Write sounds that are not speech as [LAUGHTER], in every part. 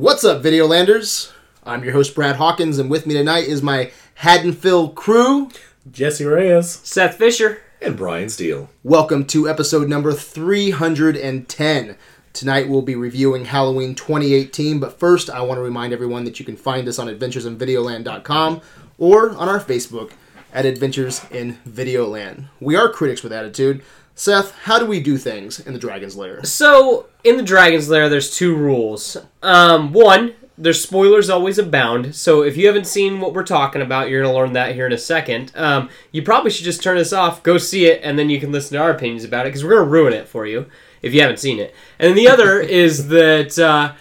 What's up, Videolanders? I'm your host, Brad Hawkins, and with me tonight is my Haddonfield crew. Jesse Reyes. Seth Fisher. And Brian Steele. Welcome to episode number 310. Tonight we'll be reviewing Halloween 2018, but first I want to remind everyone that you can find us on adventuresinvideoland.com or on our Facebook at Adventures in Videoland. We are critics with attitude. Seth, how do we do things in the Dragon's Lair? So, in the Dragon's Lair, there's two rules. Um, one, there's spoilers always abound. So, if you haven't seen what we're talking about, you're going to learn that here in a second. Um, you probably should just turn this off, go see it, and then you can listen to our opinions about it because we're going to ruin it for you if you haven't seen it. And then the other [LAUGHS] is that uh,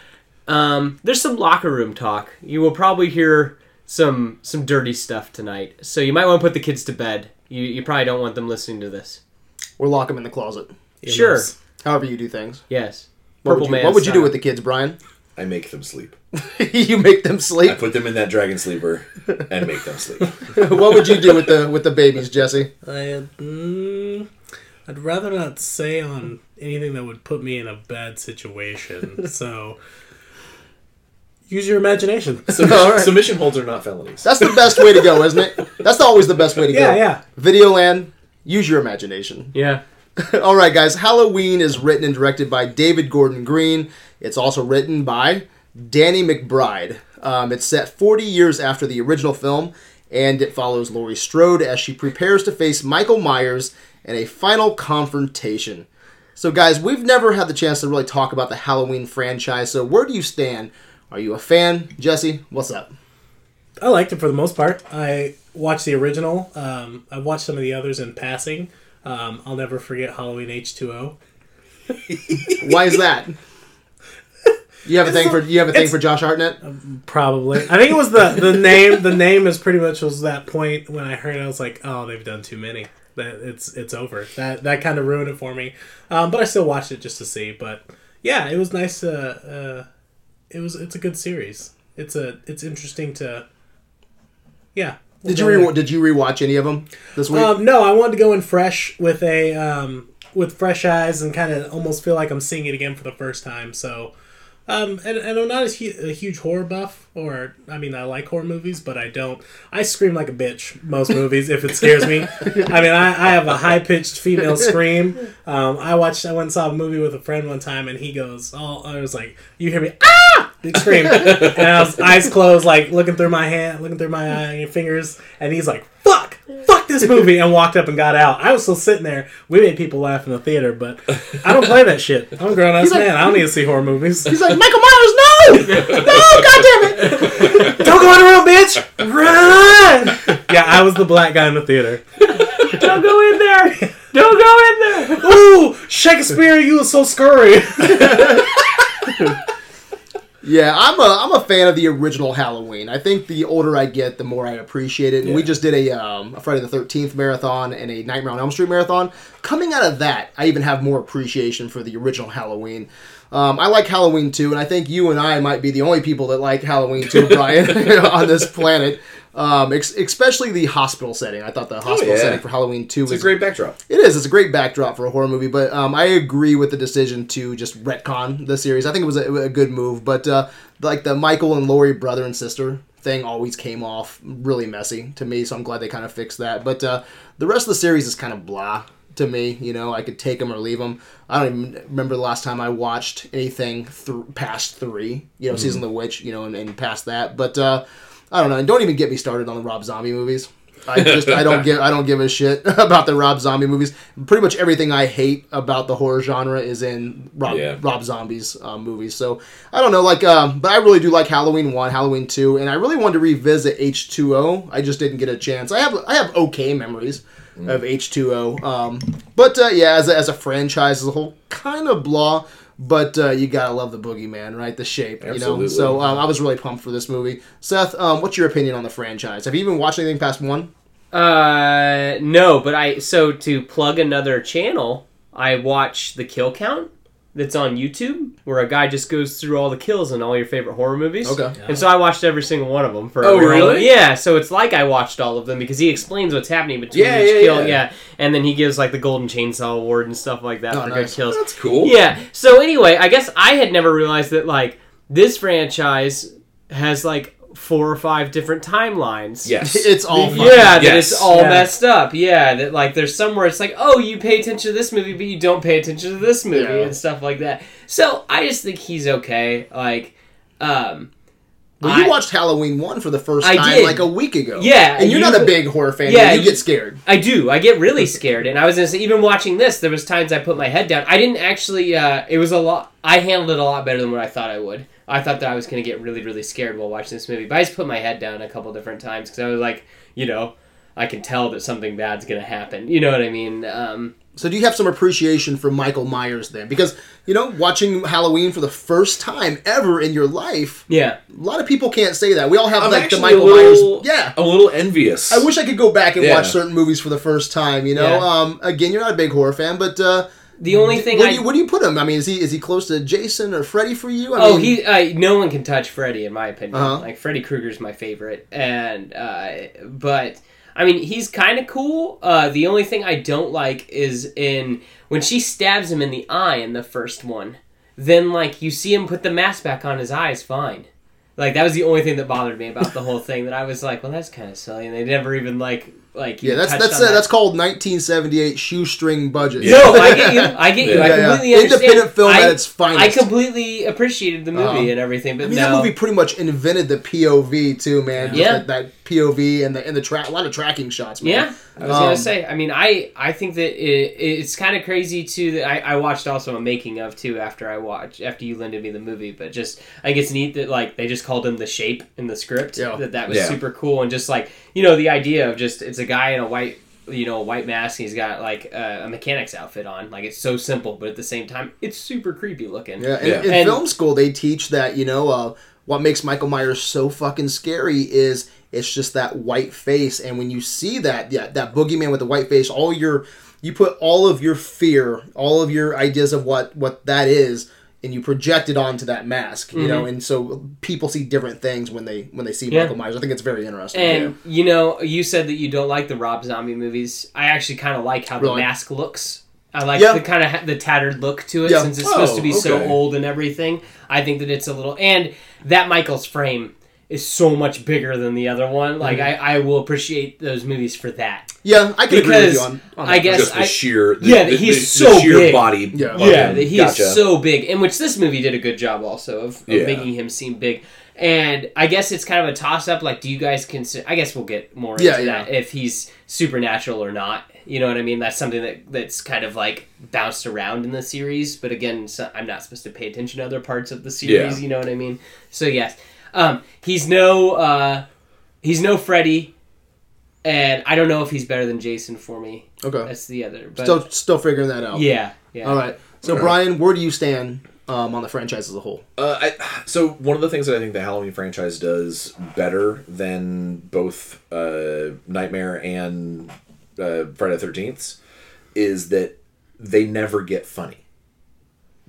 um, there's some locker room talk. You will probably hear some some dirty stuff tonight. So, you might want to put the kids to bed. You, you probably don't want them listening to this. Or lock them in the closet. Sure. Yes. However you do things. Yes. What Purple would you, Man what would you do style. with the kids, Brian? I make them sleep. [LAUGHS] you make them I sleep. put them in that dragon sleeper and make them sleep. [LAUGHS] what would you do with the with the babies, Jesse? I, mm, I'd rather not say on anything that would put me in a bad situation. [LAUGHS] so use your imagination. Submission, All right. submission holds are not felonies. That's the best way to go, isn't it? That's always the best way to go. yeah, go. yeah. Videoland, use your imagination. Yeah. [LAUGHS] All right, guys. Halloween is written and directed by David Gordon Green. It's also written by Danny McBride. Um, it's set 40 years after the original film, and it follows Laurie Strode as she prepares to face Michael Myers in a final confrontation. So, guys, we've never had the chance to really talk about the Halloween franchise. So, where do you stand? Are you a fan, Jesse? What's up? I liked it for the most part. I watched the original. Um, I watched some of the others in passing. Um, I'll never forget Halloween H2O. [LAUGHS] Why is that? You have a thing for you have a thing for Josh Hartnett. Probably. I think it was the, the name. The name is pretty much was that point when I heard it, I was like, oh, they've done too many. That it's it's over. That that kind of ruined it for me. Um, but I still watched it just to see. But yeah, it was nice to. Uh, it was it's a good series. It's a it's interesting to. Yeah. We'll Did you re- did you rewatch any of them this week? Um, no, I wanted to go in fresh with a um, with fresh eyes and kind of almost feel like I'm seeing it again for the first time. So, um, and, and I'm not a, hu- a huge horror buff, or I mean, I like horror movies, but I don't. I scream like a bitch most movies if it scares me. [LAUGHS] I mean, I, I have a high pitched female scream. Um, I watched. I went and saw a movie with a friend one time, and he goes, "Oh, I was like, you hear me ah!" Big scream, and I was eyes closed, like looking through my hand, looking through my uh, fingers, and he's like, "Fuck, fuck this movie," and walked up and got out. I was still sitting there. We made people laugh in the theater, but I don't play that shit. I'm a grown ass like- man. I don't need to see horror movies. He's like Michael Myers, no, no, goddamn it! [LAUGHS] don't go in the room, bitch. Run! Yeah, I was the black guy in the theater. Don't go in there. Don't go in there. Ooh, Shakespeare, you were so scurry. [LAUGHS] Yeah, I'm a I'm a fan of the original Halloween. I think the older I get, the more I appreciate it. And we just did a, um, a Friday the Thirteenth marathon and a Nightmare on Elm Street marathon. Coming out of that, I even have more appreciation for the original Halloween. Um, I like Halloween too, and I think you and I might be the only people that like Halloween too, [LAUGHS] Brian, [LAUGHS] on this planet. Um, ex- especially the hospital setting. I thought the hospital yeah. setting for Halloween two It's was a great backdrop. It is. It's a great backdrop for a horror movie, but um, I agree with the decision to just retcon the series. I think it was a, a good move, but uh, like the Michael and Laurie brother and sister thing always came off really messy to me, so I'm glad they kind of fixed that. But uh, the rest of the series is kind of blah to me. You know, I could take them or leave them. I don't even remember the last time I watched anything th- past three. You know, season of the witch. You know, and, and past that. But uh, I don't know. And don't even get me started on the Rob Zombie movies. I just I don't give I don't give a shit [LAUGHS] about the Rob Zombie movies. Pretty much everything I hate about the horror genre is in Rob Yeah. Rob Zombie's uh, movies. So I don't know, like, um, but I really do like Halloween one, Halloween two, and I really wanted to revisit H two O. I just didn't get a chance. I have I have okay memories of H two O, um, but uh, yeah, as a, as a franchise as a whole, kind of blah. But uh, you gotta love the boogeyman, right? The shape, you know. So um, I was really pumped for this movie. Seth, um, what's your opinion on the franchise? Have you even watched anything past one? Uh, no, but I so to plug another channel, I watch the kill count that's on YouTube, where a guy just goes through all the kills in all your favorite horror movies. Okay. And so I watched every single one of them for. Oh, really? Yeah. So it's like I watched all of them because he explains what's happening between Yeah, each yeah, kill. yeah. And then he gives like the Golden Chainsaw Award and stuff like that Oh, for nice. good kills. That's cool. Yeah. So anyway, I guess I had never realized that like this franchise has like four or five different timelines. Yes. [LAUGHS] It's all fun. Yeah, that it's all Yeah. messed up. Yeah, that like there's somewhere it's like, oh, you pay attention to this movie, but you don't pay attention to this movie Yeah. and stuff like that. So I just think he's okay. Like, um, Well, you I- watched Halloween one for the first I time did. like a week ago. Yeah, and you're you- not a big horror fan. Yeah, Yeah, you you- get scared. I do. I get really [LAUGHS] scared, and I was gonna say, even watching this, there was times I put my head down. I didn't actually. Uh, it was a lot. I handled it a lot better than what I thought I would. I thought that I was gonna get really, really scared while watching this movie, but I just put my head down a couple different times because I was like, you know, I can tell that something bad's gonna happen. You know what I mean? Um, So do you have some appreciation for Michael Myers then? Because you know, watching Halloween for the first time ever in your life, yeah. a lot of people can't say that. We all have I'm like the Michael little, Myers. Yeah. a little envious. I wish I could go back and Yeah. watch certain movies for the first time. You know, Yeah. um, again, you're not a big horror fan, but uh, The only thing where I do you, where do you put him? I mean, is he is he close to Jason or Freddy for you? I Oh, mean, he uh, no one can touch Freddy in my opinion. Uh-huh. Like Freddy Krueger's my favorite, and uh, but I mean he's kind of cool. Uh, the only thing I don't like is in when she stabs him in the eye in the first one. Then like you see him put the mask back on his eyes, fine. Like that was the only thing that bothered me about the whole [LAUGHS] thing. That I was like, well, that's kind of silly, and they never even like like yeah, that's that's uh, that. that's called 1978 shoestring budget. No, I get you. [LAUGHS] I get you. Yeah, I yeah. completely understand. Independent film I, at its finest. I completely appreciated the movie Uh-huh. and everything, but I mean, no. that movie pretty much invented the POV too, man. Just Yeah. that, that POV and the and the tra- a lot of tracking shots. Man. Yeah, I was Um, gonna say. I mean, I I think that it, it's kind of crazy too. That I, I watched also a making of too after I watched after you lended me the movie. But just I think it's neat that like they just called him the shape in the script. Yeah. That that was Yeah. super cool and just like you know the idea of just it's a guy in a white you know a white mask. and He's got like a, a mechanic's outfit on. Like it's so simple, but at the same time it's super creepy looking. Yeah, Yeah. in And- film school they teach that you know uh, what makes Michael Myers so fucking scary is it's just that white face, and when you see that, yeah, that boogeyman with the white face, all your you put all of your fear, all of your ideas of what what that is, and you project it onto that mask, you know, and so people see different things when they when they see Mm-hmm. Yeah. Michael Myers. I think it's very interesting. And you know, you said that you don't like the Rob Zombie movies. I actually kind of like how the mask looks. I like Yeah. the kind of the tattered look to it Yeah. since it's supposed Oh, to be so old and everything. I think that it's a little and that Michael's frame is so much bigger than the other one. Like Mm-hmm. I, I will appreciate those movies for that. yeah, I can agree with Because you on. on I guess just the I- sheer, the, Yeah, the, he's the, so the sheer big. body. Yeah. Yeah, fucking- he gotcha. is so big, in which this movie did a good job also of, of Yeah. making him seem big. And I guess it's kind of a toss up. Like, do you guys consider? I guess we'll get more into Yeah, yeah. that if he's supernatural or not. You know what I mean? That's something that that's kind of like bounced around in the series. But again, so I'm not supposed to pay attention to other parts of the series. Yeah. You know what I mean? So yes, um, he's no uh, he's no Freddy, and I don't know if he's better than Jason for me. Okay, That's the other. But still still figuring that out. yeah, yeah. All right. So Brian, where do you stand um, on the franchise as a whole? Uh, I, so one of the things that I think the Halloween franchise does better than both uh, Nightmare and uh, Friday the Thirteenth is that they never get funny.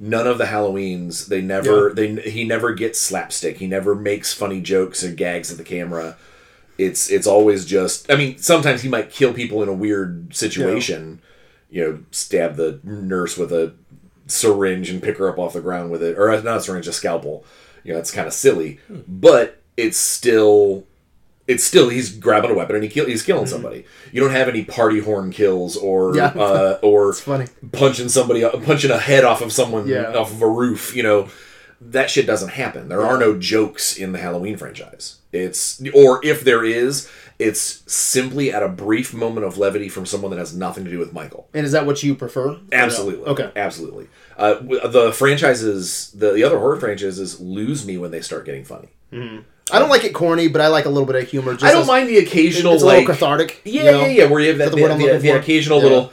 None of the Halloweens, they never, they he never gets slapstick. He never makes funny jokes and gags at the camera. It's it's always just. I mean, sometimes he might kill people in a weird situation. You know, stab the nurse with a syringe and pick her up off the ground with it, or uh, not a syringe, a scalpel. You know, it's kind of silly, hmm. but it's still, it's still he's grabbing a weapon and he kill, he's killing somebody. You don't have any party horn kills or Yeah. [LAUGHS] uh, or punching somebody, punching a head off of someone Yeah. off of a roof. You know, that shit doesn't happen. There are no jokes in the Halloween franchise. It's or if there is, it's simply at a brief moment of levity from someone that has nothing to do with Michael. And is that what you prefer? Or no? Absolutely. Okay. Absolutely. Uh, the franchises, the, the other horror franchises, lose me when they start getting funny. I don't like it corny, but I like a little bit of humor. Just I don't as- mind the occasional It's a like little cathartic. Yeah, you know? yeah, yeah. Where you have that, the the, the- the occasional Yeah. little,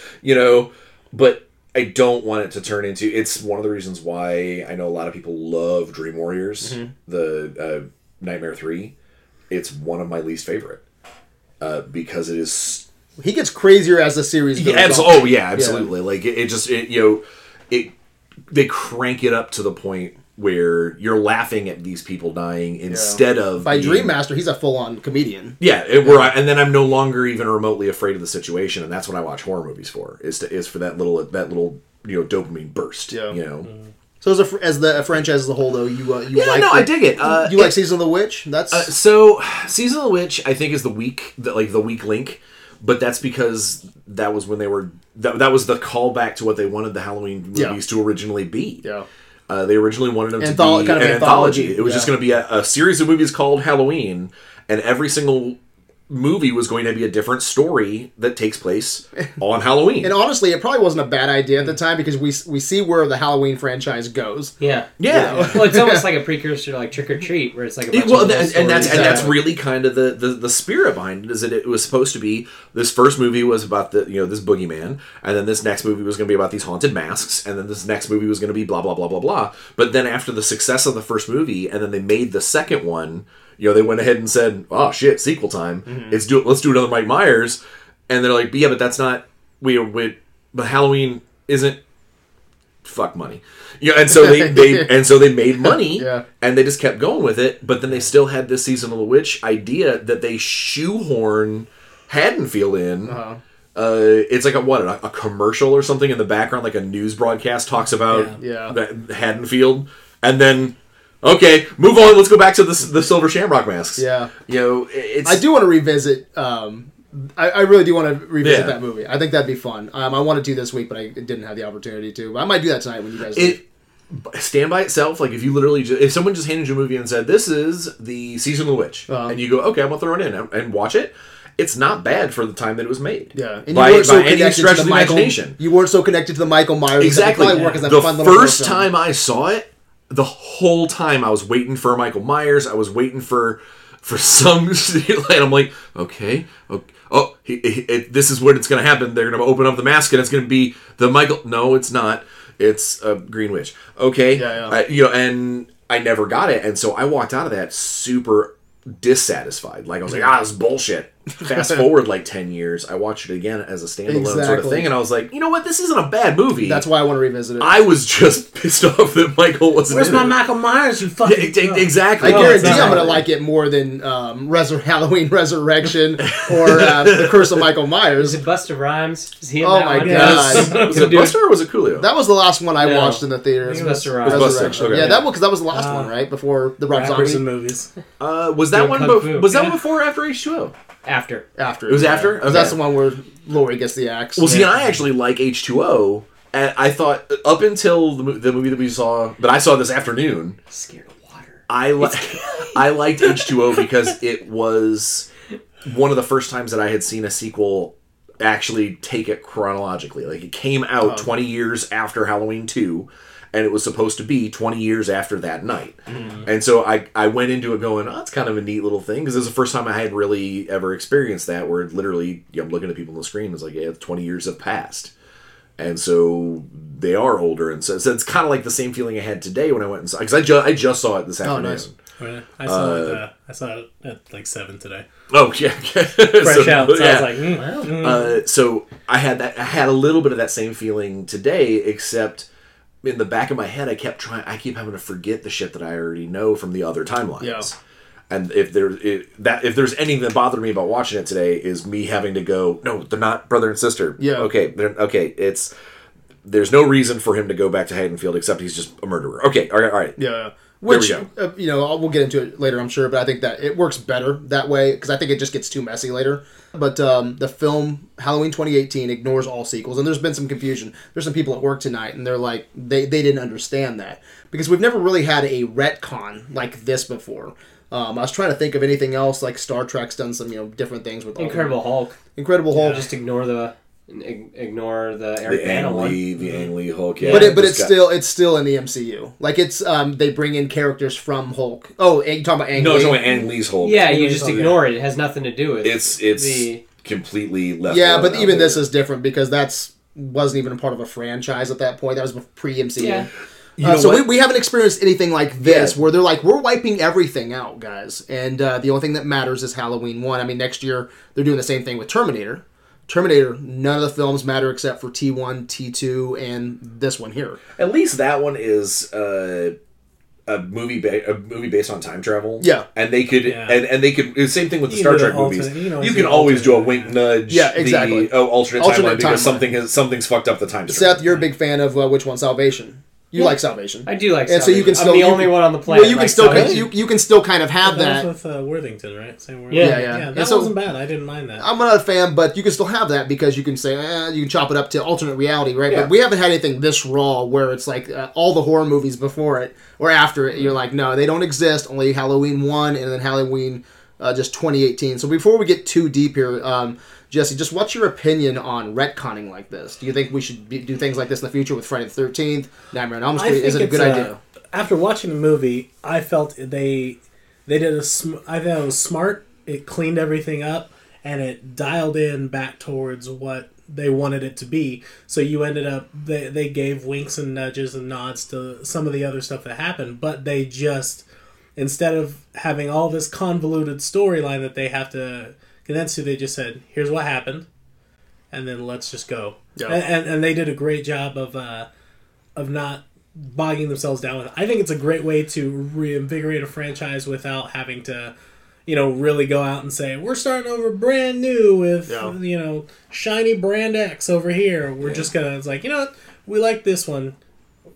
[LAUGHS] you know, but I don't want it to turn into. It's one of the reasons why I know a lot of people love Dream Warriors, Mm-hmm. the uh, Nightmare Three. It's one of my least favorite uh, because it is He gets crazier as the series goes yeah, oh yeah, absolutely. Like it, it just it, you know it they crank it up to the point where you're laughing at these people dying instead of By being- Dream Master, he's a full-on comedian. Yeah, it, where I, and then I'm no longer even remotely afraid of the situation, and that's what I watch horror movies for is to is for that little that little you know dopamine burst. Yeah. You know, So as a as the franchise as a whole, though, you uh, you Yeah, like no, the- I dig it. Uh, you it- like Season of the Witch? That's Uh, so, season of the witch, I think, is the weak, the, like the weak link, but that's because that was when they were that, that was the callback to what they wanted the Halloween movies Yeah. to originally be. yeah. Uh, they originally wanted them Antholo- to be kind of an anthology, anthology. It was yeah. just going to be a, a series of movies called Halloween, and every single movie was going to be a different story that takes place on Halloween. And honestly, it probably wasn't a bad idea at the time because we we see where the Halloween franchise goes. Yeah. yeah. Well, it's almost like a precursor to like Trick or Treat, where it's like a bunch It- well, of and, and that's and that's really kind of the, the the spirit behind it is that it was supposed to be this first movie was about the you know this boogeyman, and then this next movie was going to be about these haunted masks, and then this next movie was going to be blah blah blah blah blah. But then after the success of the first movie, and then they made the second one, you know, they went ahead and said, "Oh shit, sequel time! Let's do it. Let's do another Mike Myers." And they're like, "Yeah, but that's not we we but Halloween isn't fuck money." Yeah, and so they, they [LAUGHS] and so they made money [LAUGHS] Yeah. and they just kept going with it. But then they still had this season of the witch idea that they shoehorn Haddonfield in. Uh-huh. Uh, it's like a what a, a commercial or something in the background, like a news broadcast talks about Yeah. Yeah. Haddonfield, and then okay, move on. Let's go back to the the silver shamrock masks. Yeah. you know, it's I do want to revisit. Um, I, I really do want to revisit Yeah. that movie. I think that'd be fun. Um, I wanted to this week, but I didn't have the opportunity to. But I might do that tonight when you guys. it stand by itself. Like if you literally, just, if someone just handed you a movie and said, "This is the season of the witch," Uh-huh. and you go, "Okay, I'm gonna throw it in and, and watch it," it's not bad for the time that it was made. Yeah, and by, you weren't so any connected stretch to of the the Michael. imagination. You weren't so connected to the Michael Myers. Exactly. That work as that the first time I saw it, the whole time I was waiting for Michael Myers. I was waiting for for some, [LAUGHS] and I'm like, okay, okay oh, he, he, it, this is what it's going to happen. They're going to open up the mask, and it's going to be the Michael. No, it's not. It's a Green Witch. Okay, Yeah, yeah. I- you know, and I never got it, and so I walked out of that super dissatisfied. Like I was like, ah, this is bullshit. [LAUGHS] Fast forward like ten years, I watched it again as a standalone sort of thing, and I was like, you know what, this isn't a bad movie. That's why I want to revisit it. I was just [LAUGHS] pissed off that Michael wasn't Where's in my it. Michael Myers? You Yeah, fucking ex- exactly. I guarantee exactly. I'm going to like it more than um, Resur- Halloween Resurrection or uh, The Curse of Michael Myers. Is it Busta Rhymes? Is he in Oh that my one? God. [LAUGHS] Was it Busta or was it Coolio? That was the last one I No. watched in the theater. I think Busta Rhymes. Busta, Resurrection. okay. Yeah, that one because that was the last Uh, one, right? Before the Rob Zombie. movies. uh, was that Doing one? Kung Bef- Fu. was that Yeah. one before or after H two O? After. After It was yeah. after? 'Cause That's Okay. the one where Laurie gets the axe. Well, see, and I actually like H two O. And I thought up until the, the movie that we saw, but I saw this afternoon. Scared of water. I li- [LAUGHS] I liked H two O because it was one of the first times that I had seen a sequel actually take it chronologically. Like it came out Oh. 20 years after Halloween 2 and it was supposed to be 20 years after that night. And so I I went into it going, "Oh, it's kind of a neat little thing" because it was the first time I had really ever experienced that where literally you know, I'm looking at people on the screen and it's like, "Yeah, 20 years have passed." And so they are older, and so, so it's kind of like the same feeling I had today when I went and saw because I, ju- I just saw it this afternoon. nice. Right. I saw it. Uh, I saw it at like seven today. Oh yeah, yeah. [LAUGHS] Fresh So, out. So I yeah. was like, mm, mm. Uh, so I had that. I had a little bit of that same feeling today, except in the back of my head, I kept trying. I keep having to forget the shit that I already know from the other timelines. Yeah. And if there it, that if there's anything that bothered me about watching it today is me having to go, no, they're not brother and sister. Yeah. Okay. Okay. It's there's no reason for him to go back to Haddonfield except he's just a murderer. Okay. All right. All right. Yeah. Which, we uh, you know, we'll get into it later, I'm sure, but I think that it works better that way because I think it just gets too messy later. But um, the film Halloween 2018 ignores all sequels, and there's been some confusion. There's some people at work tonight, and they're like, they, they didn't understand that because we've never really had a retcon like this before. Um, I was trying to think of anything else, like Star Trek's done some, you know, different things with all the- Incredible Hulk. Incredible Hulk. Just ignore the ig- ignore the The Eric Bana Ang one. Lee, the Ang Lee Hulk. Yeah. but it, but Just it's got- still it's still in the MCU. Like it's um they bring in characters from Hulk. Oh, you talking about Ang no, Lee? it's only Ang Lee's Hulk. Yeah, you just Hulk, ignore it. It has nothing to do with it It's it's the completely left. Yeah, but out even this is different because that's wasn't even a part of a franchise at that point. That was pre MCU. Yeah. You Uh, know so we, we haven't experienced anything like this Yeah. where they're like we're wiping everything out, guys, and uh, the only thing that matters is Halloween one. I mean, next year they're doing the same thing with Terminator. Terminator, none of the films matter except for T one, T two, and this one here. At least that one is uh, a movie ba- a movie based on time travel. Yeah. and they could Yeah. and, and they could the same thing with the You Star Trek an movies. you can always you do can always do a wink nudge. Yeah, the- exactly. oh, alternate, Alternate timeline because timeline. something has something's fucked up the time stream. Seth, you're a big fan of uh, which one? Salvation. You Yeah. like Salvation. I do like. And so you can still I'm the you only can- one on the planet. Well, you can like still Salvation. you, you can still kind of have that that. was with uh, Worthington, right? Sam Worthington. Yeah, yeah. Yeah, And that so- wasn't bad. I didn't mind that. I'm not a fan, but you can still have that because you can say eh, you can chop it up to alternate reality, right? Yeah. But we haven't had anything this raw where it's like uh, all the horror movies before it or after it. You're like, no, they don't exist. Only Halloween one and then Halloween uh, just 2018. So before we get too deep here, um, Jesse, just what's your opinion on retconning like this? Do you think we should be, do things like this in the future with Friday the 13th, Nightmare on Elm Street? Is it a good uh, idea? After watching the movie, I felt they they did a. Sm- I thought it was smart. It cleaned everything up and it dialed in back towards what they wanted it to be. So you ended up they they gave winks and nudges and nods to some of the other stuff that happened, but they just instead of having all this convoluted storyline that they have to to, they just said, "Here's what happened." And then let's just go, Yeah. and, and and they did a great job of uh, of not bogging themselves down with it. I think it's a great way to reinvigorate a franchise without having to, you know, really go out and say, we're starting over brand new with, Yeah. you know, shiny brand X over here. We're just going to, it's like, you know what? We like this one.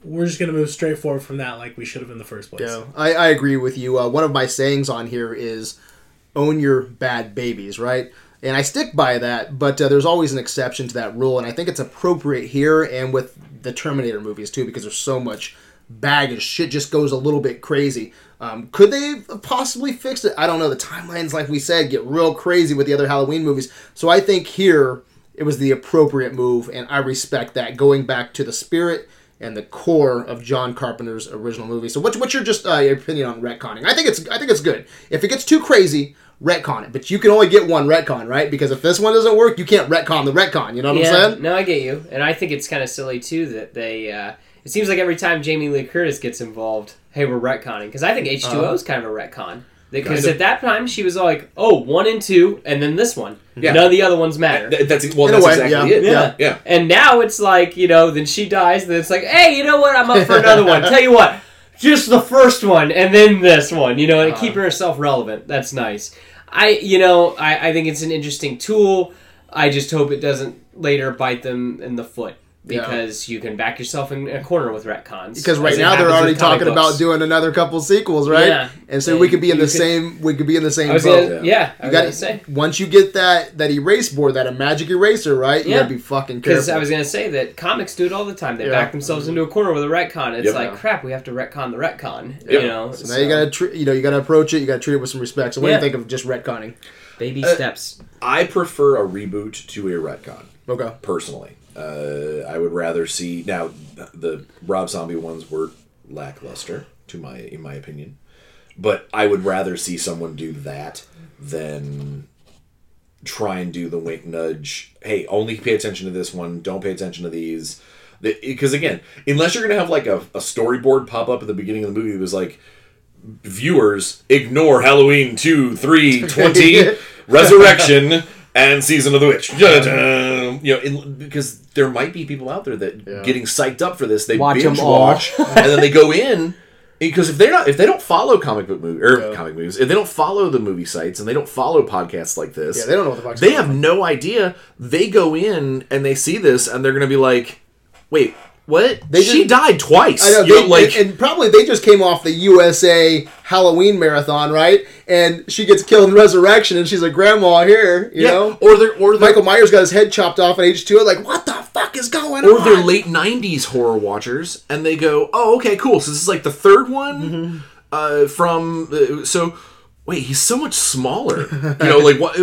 We're just going to move straight forward from that like we should have in the first place. Yeah, I, I agree with you. Uh, one of my sayings on here is own your bad babies, right? And I stick by that, but uh, there's always an exception to that rule, and I think it's appropriate here and with the Terminator movies too, because there's so much baggage. Shit just goes a little bit crazy. Um, could they possibly fix it? I don't know. The timelines, like we said, get real crazy with the other Halloween movies. So I think here it was the appropriate move, and I respect that. Going back to the spirit and the core of John Carpenter's original movie. So, what's what's your just uh, your opinion on retconning? I think it's I think it's good. If it gets too crazy, retcon it. But you can only get one retcon, right? Because if this one doesn't work, you can't retcon the retcon. You know what I'm saying? no, I get you, and I think it's kind of silly too that they. Uh, it seems like every time Jamie Lee Curtis gets involved, hey, we're retconning because I think H two O is kind of a retcon. Because Kind of. at that time she was like, oh, one and two, and then this one. Yeah. None of the other ones matter. Th- That's well. In That's way, exactly yeah. it. Yeah. yeah. And now it's like, you know, then she dies, and then it's like, hey, you know what? I'm up for another one. [LAUGHS] Tell you what, just the first one, and then this one, you know, and uh-huh. keeping herself relevant. That's nice. I, you know, I, I think it's an interesting tool. I just hope it doesn't later bite them in the foot. Yeah. Because you can back yourself in a corner with retcons. Because right now they're already talking books. about doing another couple sequels, right? Yeah. And so And we could be in the could- same. We could be in the same boat. gonna, yeah, I You was got gonna say. once you get that that erase board, that a magic eraser, right? You Yeah. gotta be fucking careful. Because. I was going to say that comics do it all the time. They Yeah. back themselves into a corner with a retcon. It's Yep. like, crap, we have to retcon the retcon. Yep. You know? so now you gotta, tr- you know, you gotta approach it. You gotta treat it with some respect. So what Yeah. do you think of just retconning? Baby Uh, steps. I prefer a reboot to a retcon. Okay. personally. Uh, I would rather see now the Rob Zombie ones were lackluster to my in my opinion, but I would rather see someone do that than try and do the wink nudge. Hey, only pay attention to this one. Don't pay attention to these. Because again, unless you're gonna have like a, a storyboard pop up at the beginning of the movie, it was like viewers ignore Halloween 2, 3, 20, [LAUGHS] Resurrection, and Season of the Witch. Dun-dun. Um, you know, in, because there might be people out there that Yeah. getting psyched up for this, they Watch 'em binge watch, [LAUGHS] and then they go in. Because if they're not, if they don't follow comic book movie or Yeah. comic movies, if they don't follow the movie sites and they don't follow podcasts like this, Yeah, they don't know what the fuck's they going have no idea. They go in and they see this and they're gonna be like, "Wait, what? They she just- died twice." I know, they, like and, and probably they just came off the USA Halloween marathon, right? And she gets killed in Resurrection, and she's a grandma here, you yeah, know. or they're or they're Michael Myers got his head chopped off at age two. Like, what the fuck is going or on? they're late '90s horror watchers, and they go, "Oh, okay, cool. So this is like the third one Mm-hmm. uh, from uh, so." Wait, he's so much smaller. you know, like what?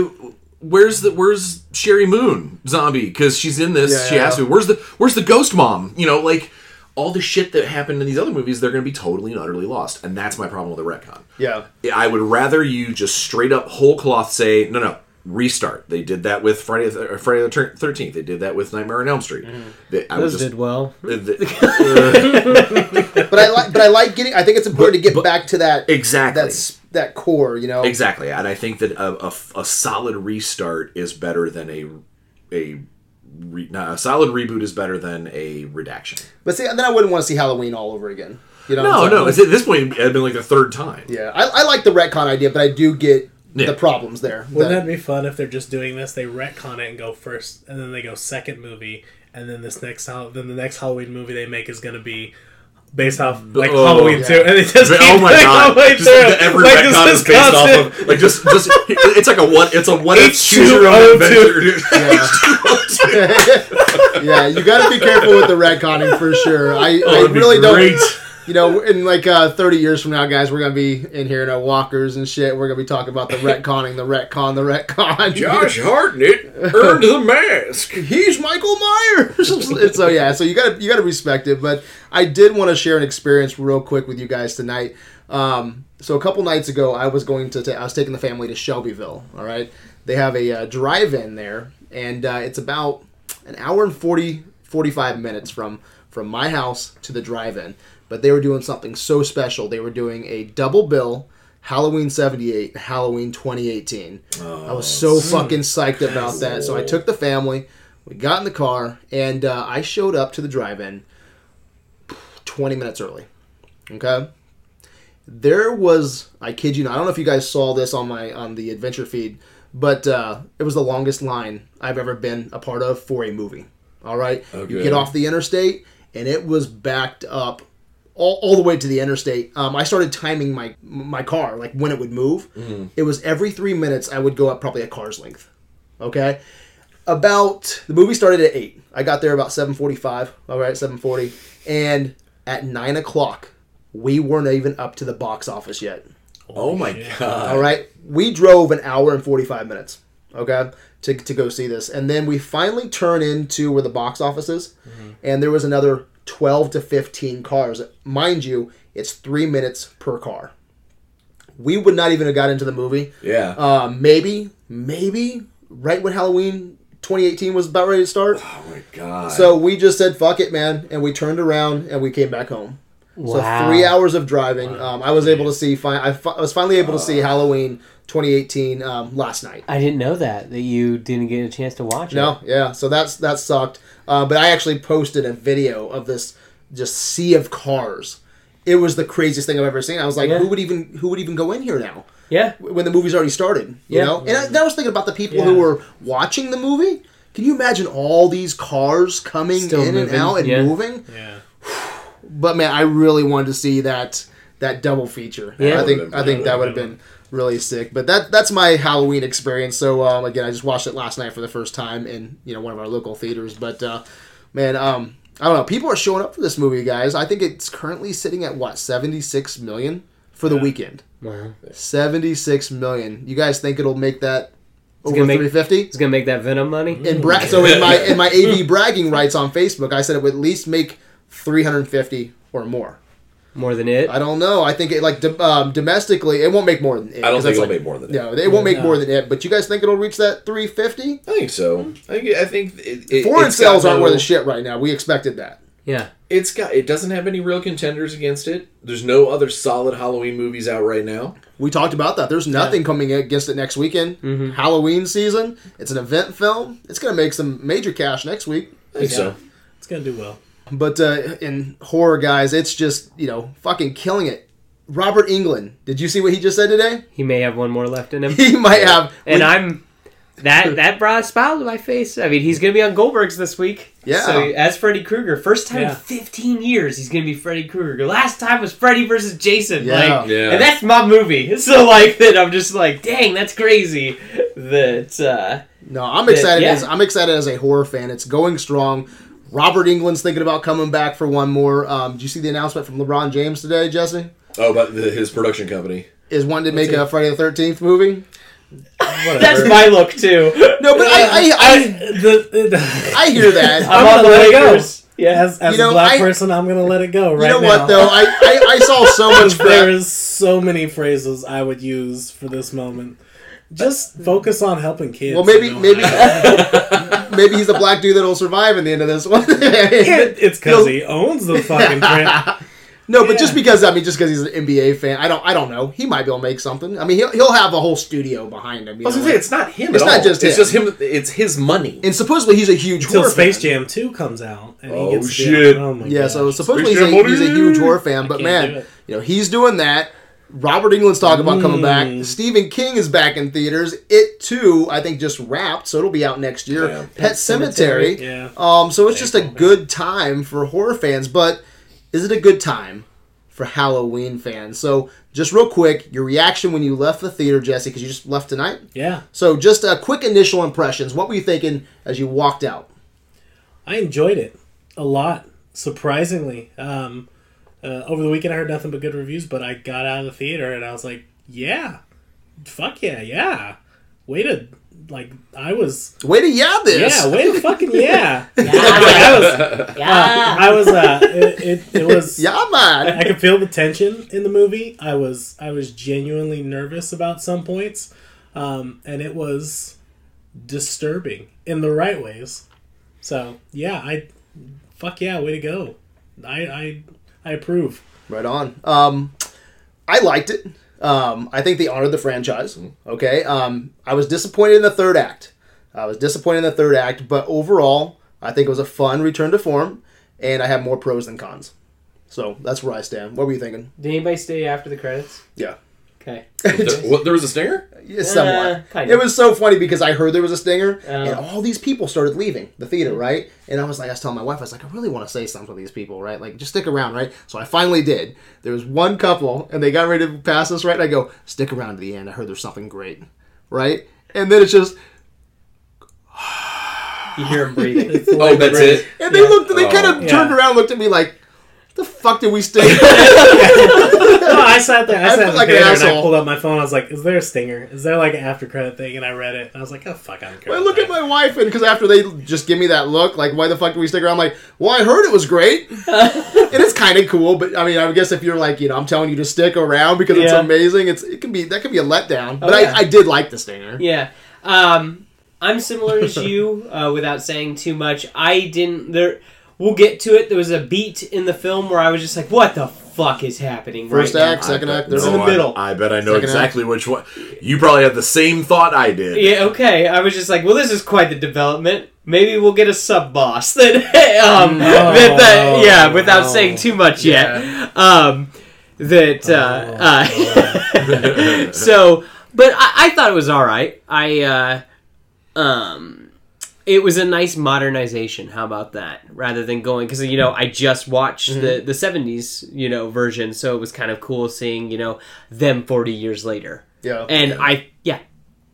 Where's the Where's Sheri Moon Zombie? Because she's in this. Yeah, she yeah. has to. Where's the Where's the ghost mom? You know, like all the shit that happened in these other movies, they're going to be totally and utterly lost, and that's my problem with the retcon. Yeah. I would rather you just straight up whole cloth say no, no, restart. They did that with Friday, the- uh, Friday the Thirteenth. They did that with Nightmare on Elm Street. They- I would Those just- did well. uh, [LAUGHS] the- [LAUGHS] But I like, but I like getting. I think it's important to get but- back to that. exactly, That's that core, you know. exactly, and I think that a, a, a solid restart is better than a a re, no, a solid reboot is better than a redaction. But see, then I wouldn't want to see Halloween all over again. You know? No, no, saying? it's, at this point it had been like the third time. Yeah, I, I like the retcon idea, but I do get Yeah. the problems there. Wouldn't That- that be fun if they're just doing this? They retcon it and go first, and then they go second movie, and then this next then the next Halloween movie they make is going to be based off like Oh, Halloween yeah. two, [LAUGHS] and it just oh keep my going god! all Just through. the- every Like, retcon this is based off of like just just it's like a what it's a what if H2O2. choose your own adventure. [LAUGHS] dude. [LAUGHS] yeah, you got to be careful with the retconning for sure. I, oh, I really don't. You know, in like uh, 30 years from now, guys, we're gonna be in here in our walkers and shit. We're gonna be talking about the retconning, the retcon, the retcon. [LAUGHS] Josh Hartnett earned the mask. he's Michael Myers. [LAUGHS] So yeah, so you got to you got to respect it. But I did want to share an experience real quick with you guys tonight. Um, so a couple nights ago, I was going to ta- I was taking the family to Shelbyville. All right, they have a uh, drive-in there, and uh, it's about an hour and 40, 45 minutes from from my house to the drive-in. But they were doing something so special. They were doing a double bill. Halloween 78, Halloween 2018. I was so fucking psyched about that. So I took the family, we got in the car, and uh, I showed up to the drive in 20 minutes early. Okay? There was, I kid you not, I don't know if you guys saw this on my on the adventure feed, but uh, it was the longest line I've ever been a part of for a movie. All right? Oh, you get off the interstate, and it was backed up all, all the way to the interstate. Um, I started timing my my car, like when it would move. It was every three minutes I would go up probably a car's length. Okay, about the movie started at eight. I got there about seven forty-five. All right, seven forty, and at nine o'clock, we weren't even up to the box office yet. Oh my god! All right, we drove an hour and forty-five minutes. Okay, to, to go see this, and then we finally turn into where the box office is, and there was another twelve to fifteen cars. Mind you, it's three minutes per car. We would not even have got into the movie. Yeah. Uh, maybe, maybe right when Halloween 2018 was about ready to start. oh my god! So we just said "fuck it, man," and we turned around and we came back home. Wow. So three hours of driving. Um, I was able to see. Fi- I, fi- I was finally able to see Halloween 2018 um, last night. I didn't know that that you didn't get a chance to watch it. No, yeah. So that's that sucked. Uh, but I actually posted a video of this just sea of cars. It was the craziest thing I've ever seen. I was like, Yeah. who would even who would even go in here now? Yeah. when the movie's already started. You Yeah. know, and I, I was thinking about the people who were watching the movie. Can you imagine all these cars coming Still in and out and yeah. moving? Yeah. But man, I really wanted to see that that double feature. Yeah. I think I think that would have would've been really sick. But that that's my Halloween experience. So um, again, I just watched it last night for the first time in you know one of our local theaters. But uh, man, um, I don't know. People are showing up for this movie, guys. I think it's currently sitting at what seventy six million for the Yeah. weekend. Wow. Seventy six million. You guys think it'll make that over gonna make- three fifty? It's gonna make that Venom money. In bra- so in my in my AV [LAUGHS] bragging rights on Facebook, I said it would at least make three hundred fifty or more. More than it. I don't know. I think it like do- um, domestically, it won't make more than it. I don't 'cause think it'll like- make more than it. No, it won't make No. more than it. But you guys think it'll reach that three fifty? I think so. I think I think it, it, Foreign it's sales aren't no- worth a shit right now. We expected that. Yeah. It's got it doesn't have any real contenders against it. There's no other solid Halloween movies out right now. We talked about that. There's nothing coming against it next weekend. Mm-hmm. Halloween season. It's an event film. It's gonna make some major cash next week. I think so. It's gonna do well. But uh, in horror, guys, it's just you know fucking killing it. Robert Englund. Did you see what he just said today? He may have one more left in him. [LAUGHS] He might have. and we- I'm that [LAUGHS] that brought a smile to my face. I mean, he's gonna be on Goldberg's this week. Yeah. So as Freddy Krueger, first time Yeah. in 15 years, he's gonna be Freddy Krueger. Last time was Freddy versus Jason. Yeah. Like, Yeah. and that's my movie. [LAUGHS] So like that, I'm just like, dang, that's crazy. That uh, No, I'm excited. Yeah. As, I'm excited as a horror fan. It's going strong. Robert Englund's thinking about coming back for one more. Um, did you see the announcement from LeBron James today, Jesse? Oh, about the, his production company. Is wanting to make What's a Friday the Thirteenth movie? that's my look too. No, but I, I, I, the, the, I hear that. I'm, I'm on gonna the let it go. Lakers. Yeah. as as You know, a black I- person, I'm gonna let it go right you know now. what though? I, I, I saw so [LAUGHS] much there is so many phrases I would use for this moment. Just hmm. focus on helping kids. Well, maybe maybe [LAUGHS] maybe he's the black dude that'll survive in the end of this one. It- [LAUGHS] it's because he owns the fucking print. [LAUGHS] No, but Yeah. just because I mean, just because he's an NBA fan, I don't, I don't know. He might be able to make something. I mean, he'll, he'll have a whole studio behind him. You I was know, gonna say it's not him. It's at not all. just It's him. just him. It's his money. and supposedly he's a huge Until horror Space fan. Jam 2 comes out. And Oh, he gets oh, the- shit. oh my Yeah, so supposedly he's a, he's a huge horror fan, but man, you know he's doing that. Robert Englund's talking about coming back. Mm. Stephen King is back in theaters. It too, I think, just wrapped, so it'll be out next year. Yeah. Pet, Cemetery. Yeah. Um, so it's just a good time for horror fans, but is it a good time for Halloween fans? So, just real quick, your reaction when you left the theater, Jesse, because you just left tonight. Yeah, So, just a quick initial impressions. What were you thinking as you walked out? I enjoyed it a lot. Surprisingly, um, uh, over the weekend I heard nothing but good reviews, but I got out of the theater and I was like, "Yeah, fuck yeah, yeah." Way to like, I was Way to yeah this. yeah, way to fucking [LAUGHS] yeah. Yeah. [LAUGHS] I was, Yeah. I was, uh, it, it, it was. [LAUGHS] Yeah, man. I could feel the tension in the movie. I was I was genuinely nervous about some points, um, and it was disturbing in the right ways. So yeah, I fuck yeah, way to go. I I I approve. Right on. Um, I liked it. Um, I think they honored the franchise. Okay. Um, I was disappointed in the third act. I was disappointed in the third act, but overall, I think it was a fun return to form, and I have more pros than cons. So that's where I stand. What were you thinking? Did anybody stay after the credits? Yeah. Okay. [LAUGHS] There, what, there was a stinger. Yeah, somewhat. Uh, kind It of. was so funny because I heard there was a stinger, and Oh. all these people started leaving the theater, right? And I was like, I was telling my wife, I was like, I really want to say something to these people, right? Like, just stick around, right? So I finally did. There was one couple, and they got ready to pass us, right? And I go, stick around to the end. I heard there's something great, right? And then it's just, [SIGHS] You hear him breathing. [LAUGHS] Oh, like- that's it. and they looked, they kind of Oh. turned around, looked at me like, the fuck did we stay? [LAUGHS] [LAUGHS] No, I sat there. I I sat felt in the like an and I pulled up my phone. I was like, "Is there a stinger? Is there like an after credit thing?" And I read it. And I was like, "Oh fuck, I don't care." I about look at my wife, and because after they just give me that look, like, why the fuck do we stick around? I'm like, well, I heard it was great, [LAUGHS] and it's kind of cool. But I mean, I guess if you're like, you know, I'm telling you to stick around because it's amazing, it's it can be that can be a letdown. But Oh, yeah. I, I did like the stinger. Yeah. Um, I'm similar as you, uh, without saying too much. I didn't. There. We'll get to it. There was a beat in the film where I was just like, "What the fuck is happening?" First right act, second I act, bet- there's in the middle. I, bet I know Second exactly which one. You probably had the same thought I did. Yeah. Okay. I was just like, "Well, this is quite the development. Maybe we'll get a sub boss [LAUGHS] that." um. that, that- yeah. Without no. saying too much yet. Um. That. Uh. uh [LAUGHS] so, but I, I thought it was all right. I. Uh, um. It was a nice modernization. How about that? Rather than going because you know I just watched Mm-hmm. the the seventies you know version, so it was kind of cool seeing you know them forty years later. Yeah. And I yeah,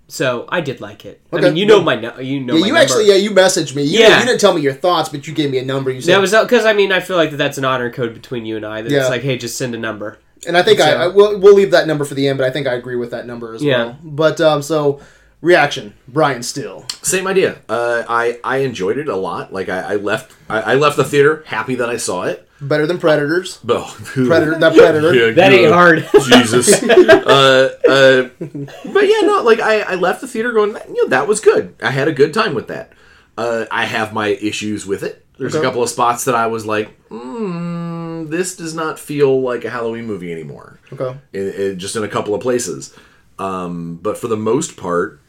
so I did like it. I mean, you know my you know Yeah, you actually, yeah, you messaged me. You, Yeah. you didn't tell me your thoughts, but you gave me a number. You said, That was because I mean I feel like that that's an honor code between you and I. That Yeah. it's like hey, just send a number. and I think I, so- I we'll, we'll leave that number for the end, but I think I agree with that number as Yeah. well. But um, so reaction, Brian Steele. Same idea. Uh, I I enjoyed it a lot. Like I, I left I, I left the theater happy that I saw it. Better than Predators. But [LAUGHS] Predator, [LAUGHS] that Predator. Yeah, That ain't hard. [LAUGHS] Jesus. uh, uh, but yeah, no, like I, I left the theater going, you know, that was good. I had a good time with that. Uh, I have my issues with it. There's a couple of spots that I was like, mm, this does not feel like a Halloween movie anymore. Okay. It, it- just in a couple of places. Um, but for the most part,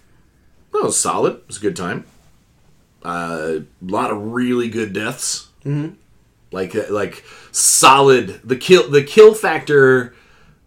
no, it was solid. It was a good time. A lot of really good deaths. Mm-hmm. Like like solid. The kill the kill factor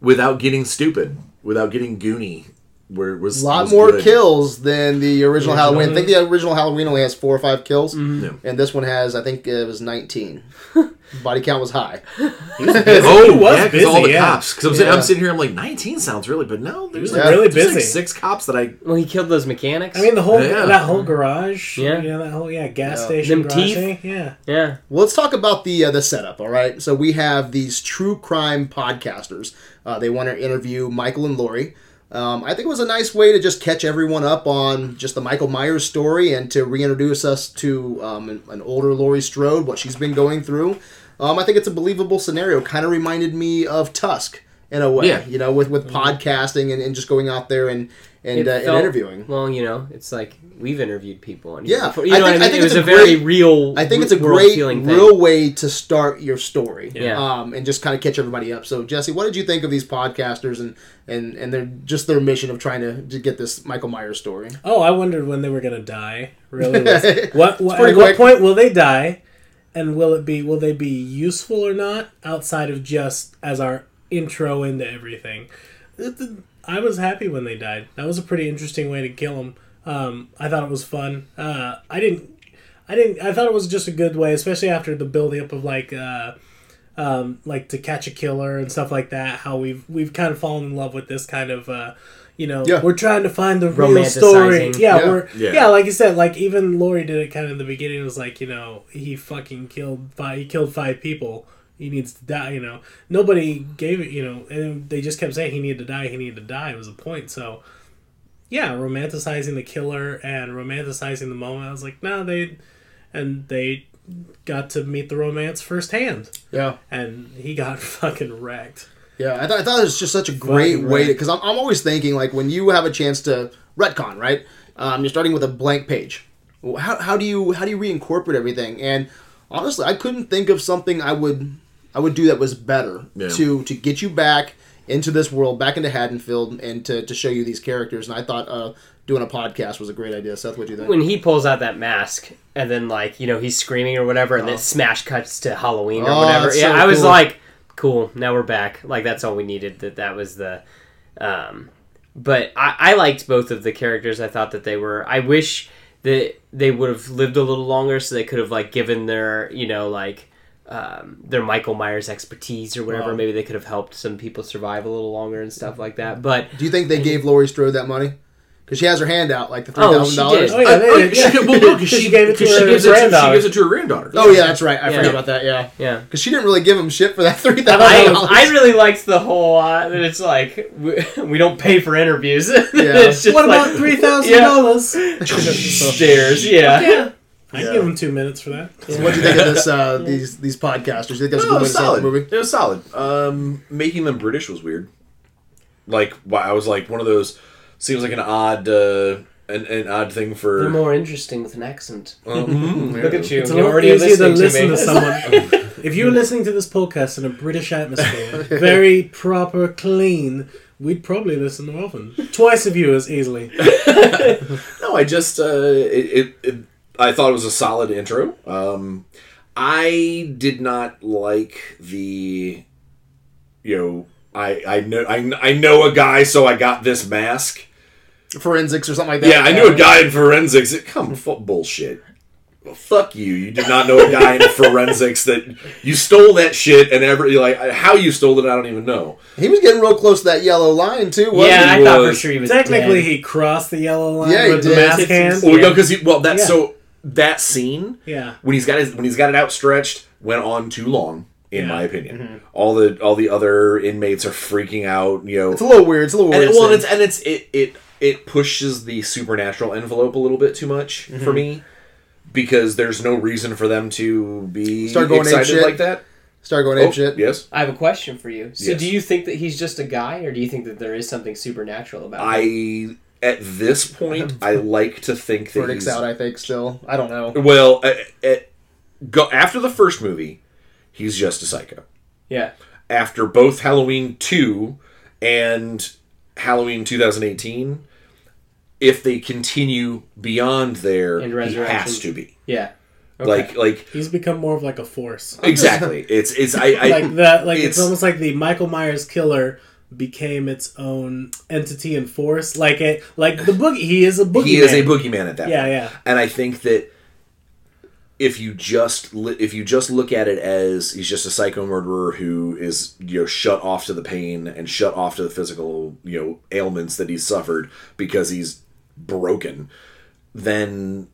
without getting stupid, without getting goony, where was A lot was more good. kills than the original Halloween. I think the original Halloween only has four or five kills, Yeah. and this one has, I think it was 19. [LAUGHS] Body count was high. [LAUGHS] Oh, [LAUGHS] He was yeah, because all the yeah. cops. Because I'm, sitting- Yeah. I'm sitting here, I'm like, 19 sounds really, but no, there's, was like, really there's like six cops that I. well, he killed those mechanics. I mean, the whole Yeah. that whole garage. Yeah. Yeah. that whole yeah gas Yeah. station. Them garage teeth. thing, Yeah. yeah. Well, let's talk about the uh, the setup. All right, so we have these true crime podcasters. Uh, they want to interview Michael and Laurie. Um, I think it was a nice way to just catch everyone up on just the Michael Myers story and to reintroduce us to um, an, an older Laurie Strode, what she's been going through. Um, I think it's a believable scenario. Kind of reminded me of Tusk in a way, Yeah. you know, with with podcasting and, and just going out there and and, It uh, and interviewing. Well, you know, it's like we've interviewed people. On Yeah, here before. you I know think- what I I mean. think it was it's a, a very great- real. I think it's a great, feeling thing. real way to start your story. Yeah. Um, and just kind of catch everybody up. So, Jesse, what did you think of these podcasters and and and their just their mission of trying to, to get this Michael Myers story? Oh, I wondered when they were gonna die. Really? What? [LAUGHS] what pretty at what point will they die? And will it be? Will they be useful or not? Outside of just as our intro into everything. It- it- I was happy when they died. That was a pretty interesting way to kill them. Um, I thought it was fun. Uh, I didn't. I didn't. I thought it was just a good way, especially after the building up of like. Uh, um, like To Catch a Killer and stuff like that. How we've we've kind of fallen in love with this kind of. Uh, you know, Yeah. we're trying to find the real story. Yeah, Yeah. we're Yeah. yeah. like you said, like even Laurie did it kind of in the beginning. It was like you know he fucking killed five. He killed five people. He needs to die. You know, nobody gave it. You know, and they just kept saying he needed to die. He needed to die. It was the point. So yeah, romanticizing the killer and romanticizing the moment. I was like, no, they and they got to meet the romance firsthand, Yeah. and he got [LAUGHS] fucking wrecked. Yeah, I thought, I thought it was just such a great Fucking way to because I'm, I'm always thinking like when you have a chance to retcon, right? Um, you're starting with a blank page. How, how do you how do you reincorporate everything? And honestly, I couldn't think of something I would I would do that was better Yeah. to to get you back into this world, back into Haddonfield, and to, to show you these characters. And I thought uh, doing a podcast was a great idea. Seth, what do you think? when he pulls out that mask and then like you know he's screaming or whatever and then smash cuts to halloween or Oh, whatever yeah so i was cool. like cool now we're back like that's all we needed that that was the um but I, I liked both of the characters i thought that they were i wish that they would have lived a little longer so they could have like given their you know like um, their Michael Myers expertise or whatever. Wow. Maybe they could have helped some people survive a little longer and stuff like that. But do you think they gave Laurie Strode that money? Because she has her hand out, like the three Oh, thousand she dollars. Oh yeah, they Oh, did, she- well, no, 'cause [LAUGHS] she, she- gave it to her she gives it to, she gives it to her granddaughter. Oh yeah, that's right. I Yeah. forgot about that. Yeah, yeah. because she didn't really give him shit for that [LAUGHS] three thousand. dollars. I really liked the whole uh, that it's like we, [LAUGHS] we don't pay for interviews. Yeah. it's just What like, about three thousand dollars? stairs? Yeah. Yeah, I Yeah. give him two minutes for that. What do you think of this? Uh, [LAUGHS] these these podcasters? You think that's a No, good it way to was solid. the movie? It was solid. Um, making them British was weird. Like, why I was like one of those. Seems like an odd, uh, an, an odd thing for. They're more interesting with an accent. Mhm, [LAUGHS] Look at you. It's a You're little already easier to listening listen to to, [LAUGHS] me. someone. if you were listening to this podcast in a British atmosphere, very proper, clean, we'd probably listen more often. Twice a view as easily. No, I just uh, it, it, it. I thought it was a solid intro. Um, I did not like the, you know, I I know I, I know a guy, so I got this mask. Forensics or something like that. Yeah, I knew a guy in forensics. It, come fu- bullshit. Well, fuck you. You did not know a guy in [LAUGHS] forensics that you stole that shit and every like how you stole it. I don't even know. He was getting real close to that yellow line too. Wasn't Yeah, he? I thought for was- sure he was Technically, dead. he crossed the yellow line Yeah, he with the mask hand. Well, Yeah. because he well that's Yeah. so that scene Yeah. when he's got his when he's got it outstretched went on too long in Yeah. my opinion. All the all the other inmates are freaking out. You know, It's a little weird. It's a little and weird. it, well, scene. it's and it's it it it pushes the supernatural envelope a little bit too much Mm-hmm. for me because there's no reason for them to be Start going excited apeshit? like that. Start going Oh, ape shit. yes, I have a question for you. So, Yes. do you think that he's just a guy, or do you think that there is something supernatural about him? I at this point [LAUGHS] I like to think that Verdict's he's out. I think still. I don't know. well. uh, uh, go after the first movie, he's just a psycho. Yeah. After both Halloween two and Halloween 2018, if they continue beyond there, And he Resurrection. has to be Yeah. Okay. like like He's become more of like a force. exactly. It's it's I, I [LAUGHS] like that like it's, it's- almost like the Michael Myers killer became its own entity and force. Like it like the boogie he is a boogeyman. he is a boogeyman at that Yeah, point. yeah. And I think that if you just li- if you just look at it as he's just a psycho murderer who is you know shut off to the pain and shut off to the physical you know ailments that he's suffered because he's broken, then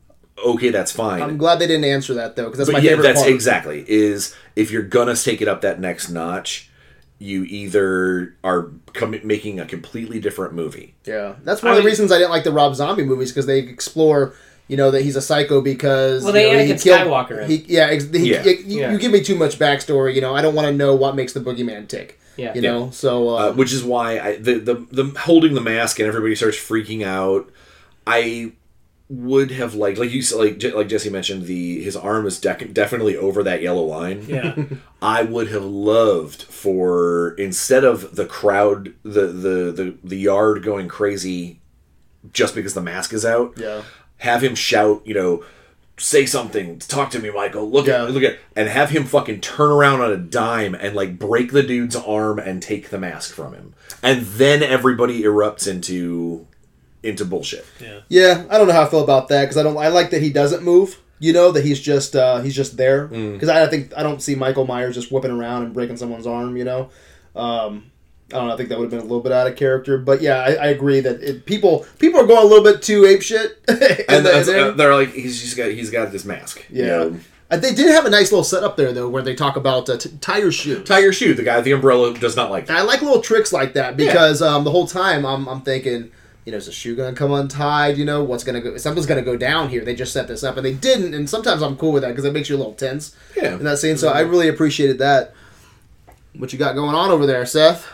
okay, that's fine. I'm glad they didn't answer that though, because that's my yeah, favorite that's part. exactly is if you're gonna take it up that next notch, you either are com- making a completely different movie. Yeah, that's one I of the mean- reasons I didn't like the Rob Zombie movies because they explore, you know, that he's a psycho because Well, they you know, he Anakin killed- Skywalker him. He, yeah, ex- he, Yeah. you, Yeah. you give me too much backstory. You know, I don't want to know what makes the boogeyman tick. Yeah. you know. So uh, um, which is why I, the, the the holding the mask and everybody starts freaking out. I would have liked, like you said, like like Jesse mentioned, the his arm is dec- definitely over that yellow line. Yeah. [LAUGHS] I would have loved for instead of the crowd, the the the, the yard going crazy, just because the mask is out. yeah, Have him shout, you know. Say something. Talk to me, Michael. Look Yeah. at look at and have him fucking turn around on a dime and like break the dude's arm and take the mask from him. And then everybody erupts into into bullshit. Yeah. yeah. I don't know how I feel about that because I don't. I like that he doesn't move. You know that he's just uh, he's just there Mm. because I think I don't see Michael Myers just whipping around and breaking someone's arm. You know, um, I don't know. I think that would have been a little bit out of character, but yeah, I, I agree that it, people people are going a little bit too ape shit. [LAUGHS] and that's, uh, they're like, he's just got he's got this mask. you yeah, know. Uh, they did have a nice little setup there though, where they talk about uh, t- tie your shoe. Tire Shoe, the guy with the umbrella, does not like that. I like little tricks like that because um, the whole time I'm, I'm thinking, you know, is the shoe gonna come untied? You know, what's gonna go? Something's gonna go down here. They just set this up, and they didn't. And sometimes I'm cool with that because it makes you a little tense Yeah. in that scene. So I really appreciated that. What you got going on over there, Seth?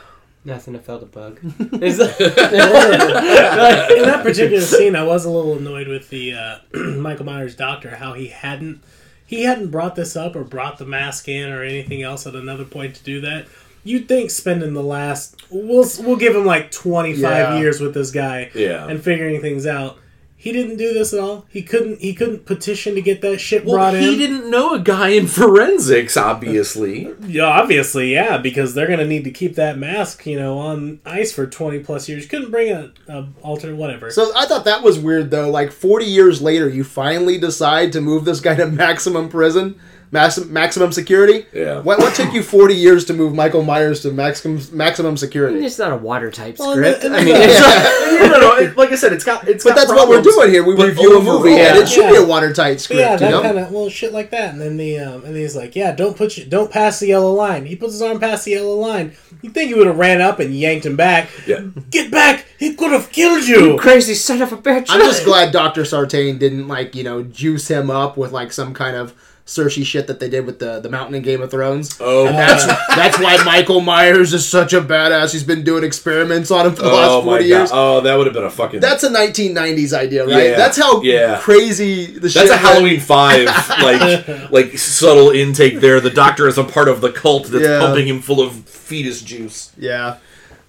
Nothing. I felt a bug. [LAUGHS] Is that- in that [LAUGHS] particular scene, I was a little annoyed with the uh, [CLEARS THROAT] Michael Myers doctor how he hadn't he hadn't brought this up or brought the mask in or anything else at another point to do that. You'd think spending the last we'll we'll give him like twenty five Yeah. years with this guy Yeah. and figuring things out. He didn't do this at all. He couldn't. He couldn't petition to get that shit Well, brought in. he didn't know a guy in forensics, obviously. [LAUGHS] Yeah, obviously, yeah, because they're gonna need to keep that mask, you know, on ice for twenty plus years. Couldn't bring a, a alternate whatever. So I thought that was weird though. Like 40 years later, you finally decide to move this guy to maximum prison, maximum maximum security. Yeah. What what took you 40 years to move Michael Myers to maximum maximum security? it's not a watertight Well, script. I mean, it's, no, no, no. It, like I said, it's got it's. But got that's what we're doing here. We but review a movie, overall- and it should be a watertight script. yeah, you that know? kind of well shit like that, and then the um, and he's like, yeah, don't put you, don't pass the yellow line. He puts his arm past the yellow line. You think he would have ran up and yanked him back? Yeah. Get back! He could have killed you. crazy son of a bitch. I'm just glad Doctor Sartain didn't like you know juice him up with like some kind of Cersei shit that they did with the the mountain in Game of Thrones. Oh, And that's that's why Michael Myers is such a badass. He's been doing experiments on him for the oh last my 40 god! years. Oh, that would have been a fucking. That's a 1990s idea, right? Yeah, That's how yeah. crazy the shit. That's a that- Halloween Five [LAUGHS] like like subtle intake there. The doctor is a part of the cult that's Yeah. pumping him full of fetus juice. Yeah.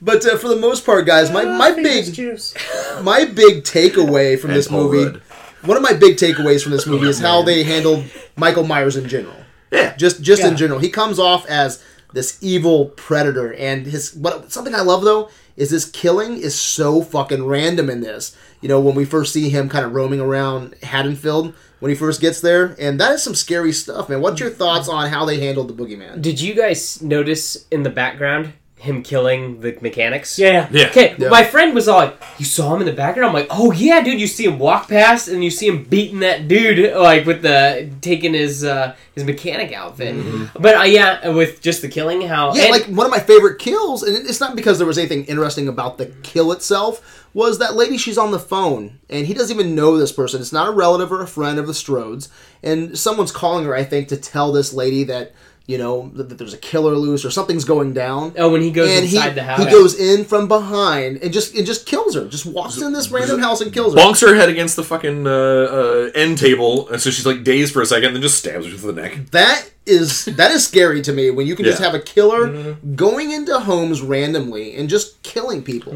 But uh, for the most part, guys, my, my big juice. my big takeaway from And this movie, Rudd. One of my big takeaways from this movie is how they handled Michael Myers in general. Yeah. Just just in general, he comes off as this evil predator, and his what something I love though is this killing is so fucking random in this. You know, when we first see him kind of roaming around Haddonfield when he first gets there, and that is some scary stuff, man. What's your thoughts on how they handled the boogeyman? Did you guys notice in the background him killing the mechanics? Yeah. Yeah. Okay, Yeah. my friend was all like, "You saw him in the background." I'm like, "Oh yeah, dude! You see him walk past, and you see him beating that dude, like with the taking his uh, his mechanic outfit." But uh, yeah, with just the killing, how Yeah, and- like one of my favorite kills, and it's not because there was anything interesting about the kill itself, was that lady she's on the phone, and he doesn't even know this person. It's not a relative or a friend of the Strodes, and someone's calling her, I think, to tell this lady that, you know, that, that there's a killer loose or something's going down. oh, when he goes and he, inside the house, he goes in from behind and just and just kills her. Just walks in this random house and kills her. Bonks her head against the fucking uh, uh, end table, and so she's like dazed for a second, and then just stabs her through the neck. That is that is scary to me when you can just have a killer going into homes randomly and just killing people.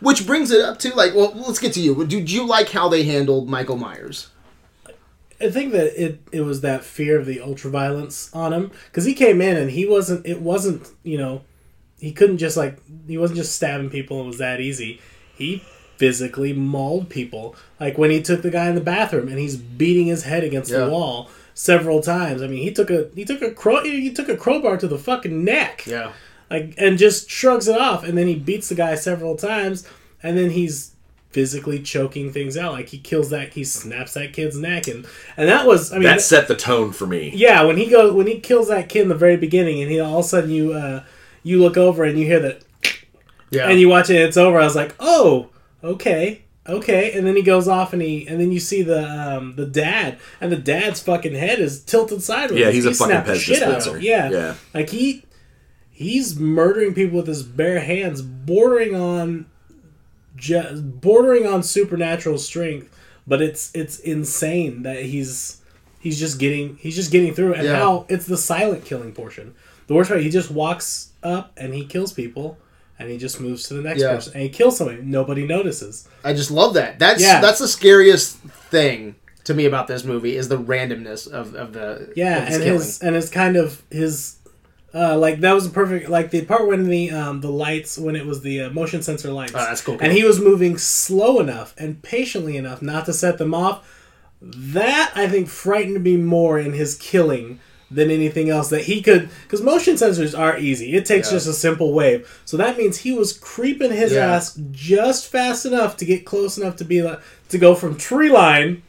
Which brings it up to like, well, let's get to you. Did you like how they handled Michael Myers? I think that it it was that fear of the ultraviolence on him because he came in and he wasn't. It wasn't you know, he couldn't just like he wasn't just stabbing people. And it was that easy. He physically mauled people. Like when he took the guy in the bathroom and he's beating his head against Yeah. the wall several times. I mean, he took a he took a crow he took a crowbar to the fucking neck. Yeah. like and just shrugs it off and then he beats the guy several times and then he's physically choking things out like he kills that he snaps that kid's neck and and that was i mean That set the tone for me. yeah when he goes when he kills that kid in the very beginning and he all of a sudden you uh you look over and you hear that Yeah. and you watch it and it's over i was like oh okay okay and then he goes off and he and then you see the um the dad and the dad's fucking head is tilted sideways Yeah, he's a fucking snapped the Pez shit out of dispenser. him. yeah Yeah. like he he's murdering people with his bare hands bordering on bordering on supernatural strength but it's it's insane that he's he's just getting he's just getting through and Yeah. how it's the silent killing portion the worst part he just walks up and he kills people and he just moves to the next Yeah. person and he kills somebody nobody notices I just love that. That's Yeah. that's the scariest thing to me about this movie is the randomness of, of the Yeah, of his and killing. his and his kind of his uh, like that was a perfect like the part when the um, the lights when it was the uh, motion sensor lights. Oh, that's cool, And he was moving slow enough and patiently enough not to set them off. That I think frightened me more in his killing than anything else that he could because motion sensors are easy. It takes Yeah. just a simple wave. So that means he was creeping his Yeah. ass just fast enough to get close enough to be like to go from tree line.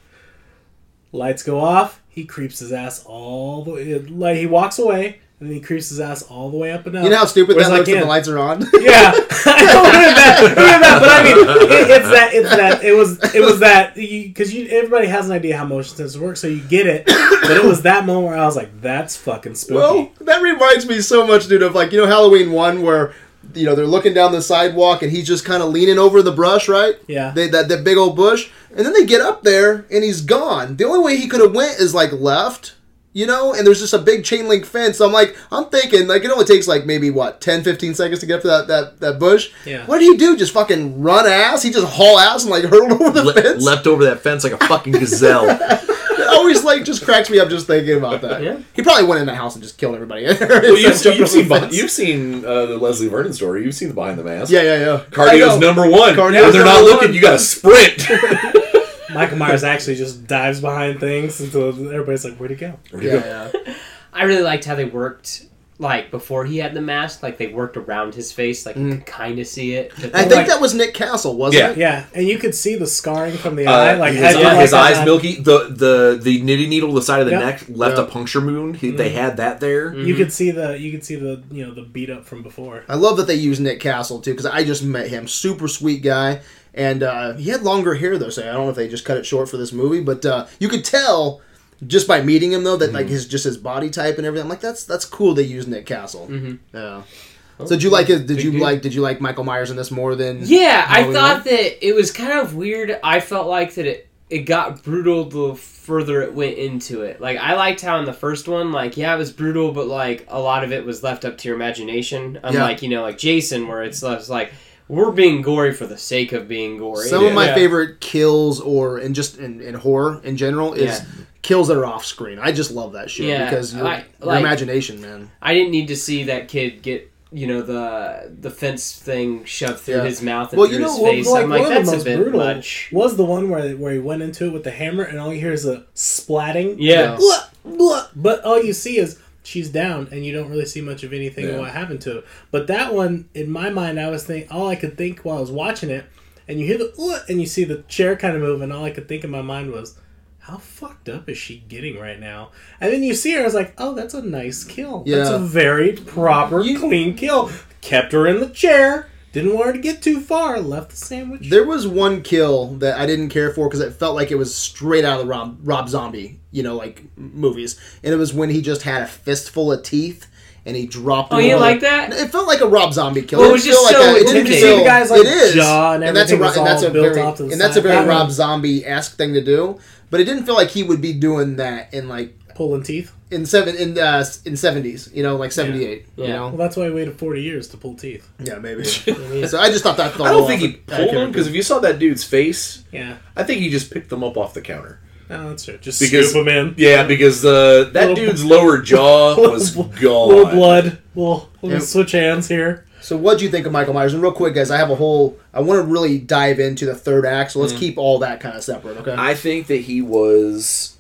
Lights go off. He creeps his ass all the way. Like he walks away and then he creeps his ass all the way up and up. You know how stupid Whereas, that looks when the lights are on? [LAUGHS] Yeah, I know what that, that, but I mean, it, it's that, it's that, it was, it was that, because you, everybody has an idea how motion sensors work, so you get it. But it was that moment where I was like, "That's fucking spooky." Well, that reminds me so much, dude, of like you know Halloween one where you know they're looking down the sidewalk and he's just kind of leaning over the brush, right? Yeah. They, that that big old bush, and then they get up there and he's gone. The only way he could have went is like left. You know, and there's just a big chain link fence. I'm like, I'm thinking, like, it only takes like maybe what 10, 15 seconds to get up to that, that, that bush. Yeah. What do you do? Just fucking run ass? He just haul ass and like [LAUGHS] hurtled over the Le- fence. leapt over that fence like a fucking gazelle. [LAUGHS] [LAUGHS] It always like just cracks me up just thinking about that. Yeah. He probably went in the house and just killed everybody. Well, you've, you've seen behind, you've seen uh, the Leslie Vernon story. You've seen the behind the mask. Yeah, yeah, yeah. I Cardio's number one. Cardio's when they're not number looking, one. you got to sprint. Michael Myers actually just dives behind things until everybody's like, "Where'd he go?" Yeah, yeah. I really liked how they worked. Like before he had the mask, like they worked around his face, like you could kind of see it. Mm. I think like, that was Nick Castle, wasn't Yeah. it? Yeah, yeah. and you could see the scarring from the eye, Uh, like his, as you eye- like his that- eyes milky. The the the knitting needle, the side of the Yeah. neck, left Yeah. a puncture wound. He, They had that there. You could see the, you could see the, you know, the beat up from before. I love that they use Nick Castle too, because I just met him. Super sweet guy, and uh, he had longer hair though. So I don't know if they just cut it short for this movie, but uh, you could tell just by meeting him though that like mm-hmm. his just his body type and everything. I'm like, that's that's cool. They use Nick Castle. Mm-hmm. Yeah. Oh, so did you like it? Did you dude. like? Did you like Michael Myers in this more than? Yeah, I thought that it was kind of weird. I felt like that it it got brutal the further it went into it. Like I liked how in the first one, like yeah, it was brutal, but like a lot of it was left up to your imagination. Unlike you know, like Jason, where it's less like we're being gory for the sake of being gory. Some of my Yeah. favorite kills, or in just in, in horror in general, is Yeah. Kills that are off screen. I just love that shit Yeah, because your, I- your like- imagination, man. I didn't need to see that kid get you know the the fence thing shoved through Yeah. his mouth and Well, through you his know, face. I'm like, one of that's the a most bit brutal much. was the one where where he went into it with the hammer, and all you hear is a splatting. Yeah. Blah, blah. But all you see is she's down, and you don't really see much of anything Yeah. of what happened to her. But that one, in my mind, I was think all I could think while I was watching it, and you hear the and you see the chair kind of move, and all I could think in my mind was. How fucked up is she getting right now? And then you see her, I was like, oh, that's a nice kill. That's a very proper, clean kill. Kept her in the chair, didn't want her to get too far, left the sandwich. There was one kill that I didn't care for because it felt like it was straight out of the Rob, Rob Zombie, you know, like movies. And it was when he just had a fistful of teeth and he dropped. Oh, you like that? It felt like a Rob Zombie kill. Well, it It was just feel so like a- it didn't intimidating. feel- see the guy's, like, it is, jaw and and that's a everything Ro- and that's a very off to the and that's a very Rob Zombie esque thing to do. But it didn't feel like he would be doing that in like Pulling teeth. in seven in uh, in seventies, you know, like seventy eight. You Yeah. Well, know, that's why he waited 40 years to pull teeth. yeah, maybe. [LAUGHS] so I just thought that. I don't think he pulled them because if you saw that dude's face, Yeah. I think he just picked them up off the counter. No, that's true. Just Because- scoop him in. Yeah, because uh, that Little- dude's lower jaw [LAUGHS] was Little gone. Little blood. We'll, we'll Yeah. switch hands here. So, what do you think of Michael Myers? And real quick, guys, I have a whole. I want to really dive into the third act, so let's keep all that kind of separate, okay? I think that he was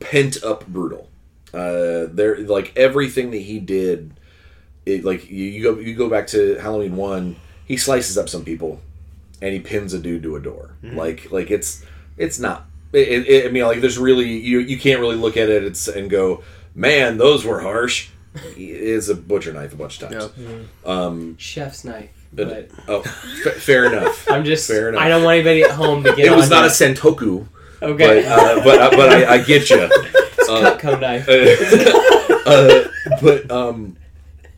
pent up brutal. Uh, there, like everything that he did, it like you, you go you go back to Halloween one. He slices up some people, and he pins a dude to a door. Like like it's it's not. It, it, I mean, like there's really you you can't really look at it it's, and go, man, those were harsh. It's a butcher knife a bunch of times. Um, Chef's knife. but, But oh, fa- fair enough. [LAUGHS] I'm just. Fair enough. I don't want anybody at home to get. It was on not a that. santoku, Okay. but uh, but uh, but I, I get you. [LAUGHS] Cutco knife. [LAUGHS] uh, but um,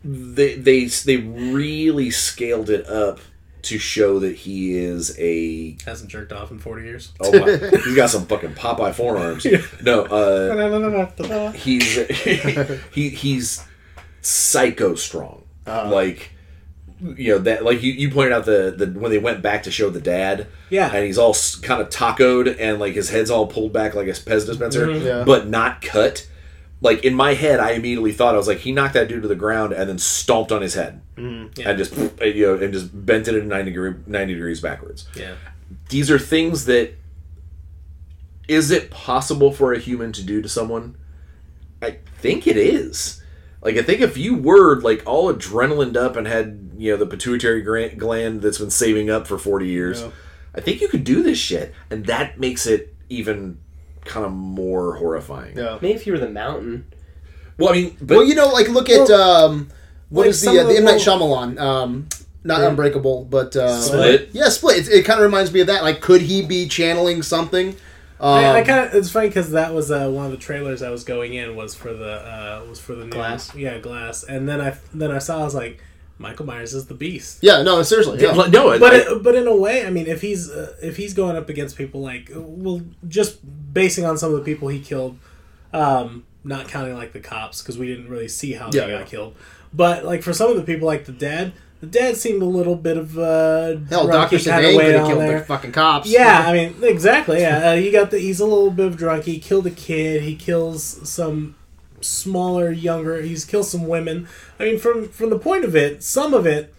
they they they really scaled it up to show that he is a Hasn't jerked off in 40 years. oh my, he's got some fucking Popeye forearms. No, uh, [LAUGHS] he's [LAUGHS] he he's psycho strong. Like you know that like you, you pointed out the the when they went back to show the dad. Yeah. and he's all kind of tacoed and like his head's all pulled back like a Pez dispenser, Yeah. but not cut. Like in my head, I immediately thought I was like, he knocked that dude to the ground and then stomped on his head mm, Yeah. and just [LAUGHS] you know and just bent it at ninety degree ninety degrees backwards. Yeah. These are things that is it possible for a human to do to someone? I think it is. Like I think if you were like all adrenalined up and had you know the pituitary gland that's been saving up for forty years, Yeah. I think you could do this shit, and that makes it even kind of more horrifying. Yeah. Maybe if you were the mountain. Well, I mean, but well, you know, like look at um, what like is the uh, the the M Night Shyamalan? Um, not Unbreakable, but uh, Split? Yeah, Split. It, it kind of reminds me of that. Like, could he be channeling something? Um, I, I kind of it's funny because that was uh, one of the trailers I was going in was for the uh, was for the new, Glass? yeah glass and then I then I saw I was like Michael Myers is the beast yeah, no, seriously. Yeah. Like, no, but it, but in a way I mean if he's uh, if he's going up against people like well just basing on some of the people he killed um, not counting like the cops because we didn't really see how Yeah, they yeah. got killed but like for some of the people like the dad the dad seemed a little bit of uh Hell, Doctor kinda Sartain way could have killed there. the fucking cops. Yeah, [LAUGHS] I mean, exactly. Yeah, uh, you got the. He's a little bit of drunk. He killed a kid. He kills some smaller, younger. He's killed some women. I mean, from from the point of it, some of it,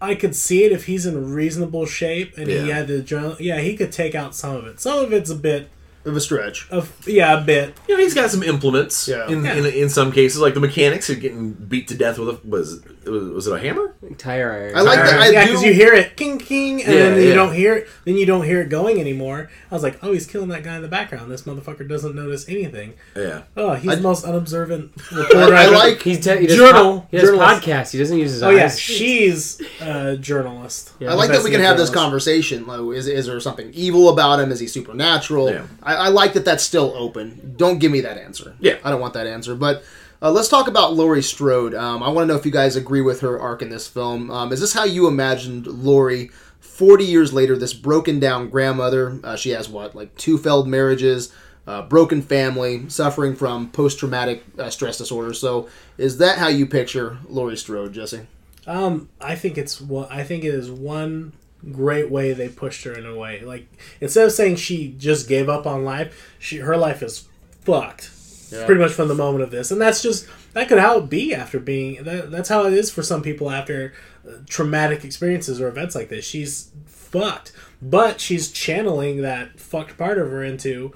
I could see it if he's in reasonable shape and he had the adrenaline. Yeah, he could take out some of it. Some of it's a bit of a stretch. of yeah, a bit. you know, he's got some implements. Yeah. In, Yeah. in in some cases, like the mechanics are getting beat to death with a was it, was, was it a hammer? Tire iron. I like that. I yeah, because you hear it, king king, and Yeah, then you yeah. don't hear it. Then you don't hear it going anymore. I was like, oh, he's killing that guy in the background. This motherfucker doesn't notice anything. Yeah. Oh, he's I- the most unobservant [LAUGHS] reporter. I I've like. He's te- he Journal. po- he does Journalist. podcasts. He doesn't use his Oh eyes. yeah, she's a journalist. Yeah. I like that we can Investigative have this conversation. Like, is, is there something evil about him? Is he supernatural? Yeah. I, I like that that's still open. Don't give me that answer. Yeah. I don't want that answer. But uh, let's talk about Laurie Strode. Um, I want to know if you guys agree with her arc in this film. Um, is this how you imagined Laurie 40 years later, this broken down grandmother? Uh, she has what, like two failed marriages, uh, broken family, suffering from post traumatic uh, stress disorder. So is that how you picture Laurie Strode, Jesse? Um, I think it's what I think it is one great way they pushed her in a way. Like instead of saying she just gave up on life, she her life is fucked. Yeah. Pretty much from the moment of this, and that's just that could how it be after being. That, that's how it is for some people after uh, traumatic experiences or events like this. She's fucked, but she's channeling that fucked part of her into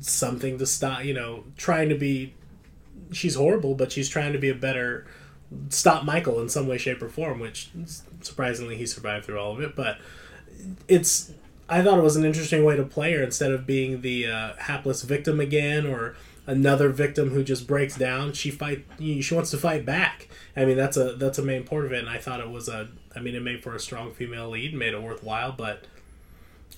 something to stop. You know, trying to be. She's horrible, but she's trying to be a better stop Michael in some way, shape, or form. Which surprisingly, he survived through all of it. But it's I thought it was an interesting way to play her instead of being the uh, hapless victim again or another victim who just breaks down. She fight. She wants to fight back. I mean, that's a that's a main part of it, and I thought it was a. I mean, it made for a strong female lead, made it worthwhile, but.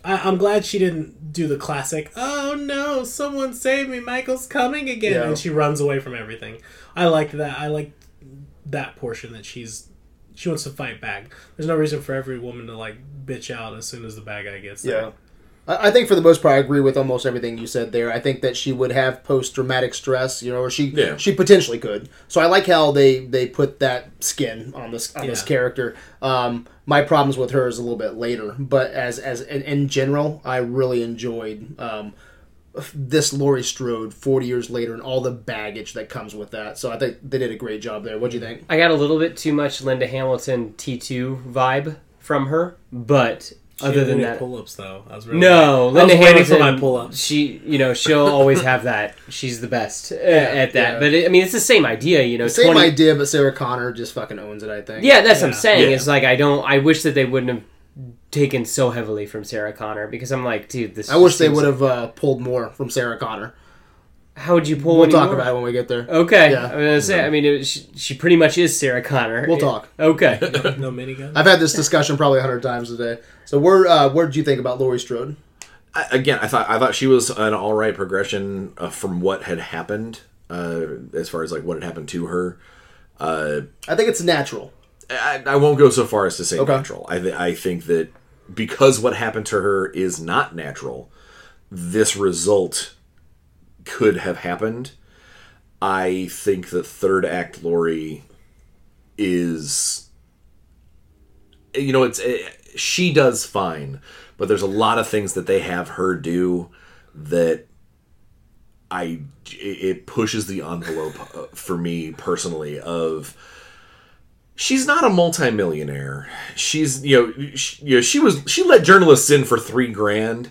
I, I'm glad she didn't do the classic. Oh no! Someone save me! Michael's coming again, Yeah. and she runs away from everything. I liked that. I liked that portion that she's she wants to fight back. There's no reason for every woman to like bitch out as soon as the bad guy gets there. Yeah. I I think for the most part, I agree with almost everything you said there. I think that she would have post traumatic stress, you know, or she Yeah. she potentially could. So I like how they they put that skin on this on this character. Um, my problems with her is a little bit later, but as as in, in general, I really enjoyed um, this Laurie Strode forty years later and all the baggage that comes with that. So I think they did a great job there. What do you think? I got a little bit too much Linda Hamilton T2 vibe from her, but She other than that, pull-ups though. I was really no, I was Linda waiting Hamilton. for my pull-ups. She, you know, she'll always [LAUGHS] have that. She's the best uh, at that. yeah. But it, I mean, it's the same idea, you know. Same 20 idea, but Sarah Connor just fucking owns it. I think. Yeah, that's what I'm saying. Yeah. It's like I don't. I wish that they wouldn't have taken so heavily from Sarah Connor because I'm like, dude, this. I wish they seems would like- have uh, pulled more from Sarah Connor. How would you pull? We'll talk more? about it when we get there. Okay, Yeah. I'm gonna say. I mean, it, she, she pretty much is Sarah Connor. We'll talk. Okay. no minigun. I've had this discussion probably a hundred times a day. So where uh, where did you think about Laurie Strode? I, again, I thought I thought she was an all right progression uh, from what had happened, uh, as far as like what had happened to her. I think it's natural. I, I won't go so far as to say Okay. natural. I, th- I think that because what happened to her is not natural, this result could have happened. I think that third act Laurie is, you know, it's eh, she does fine, but there's a lot of things that they have her do that I it pushes the envelope uh, for me personally of she's not a multimillionaire. She's you know she, you know she was she let journalists in for three grand,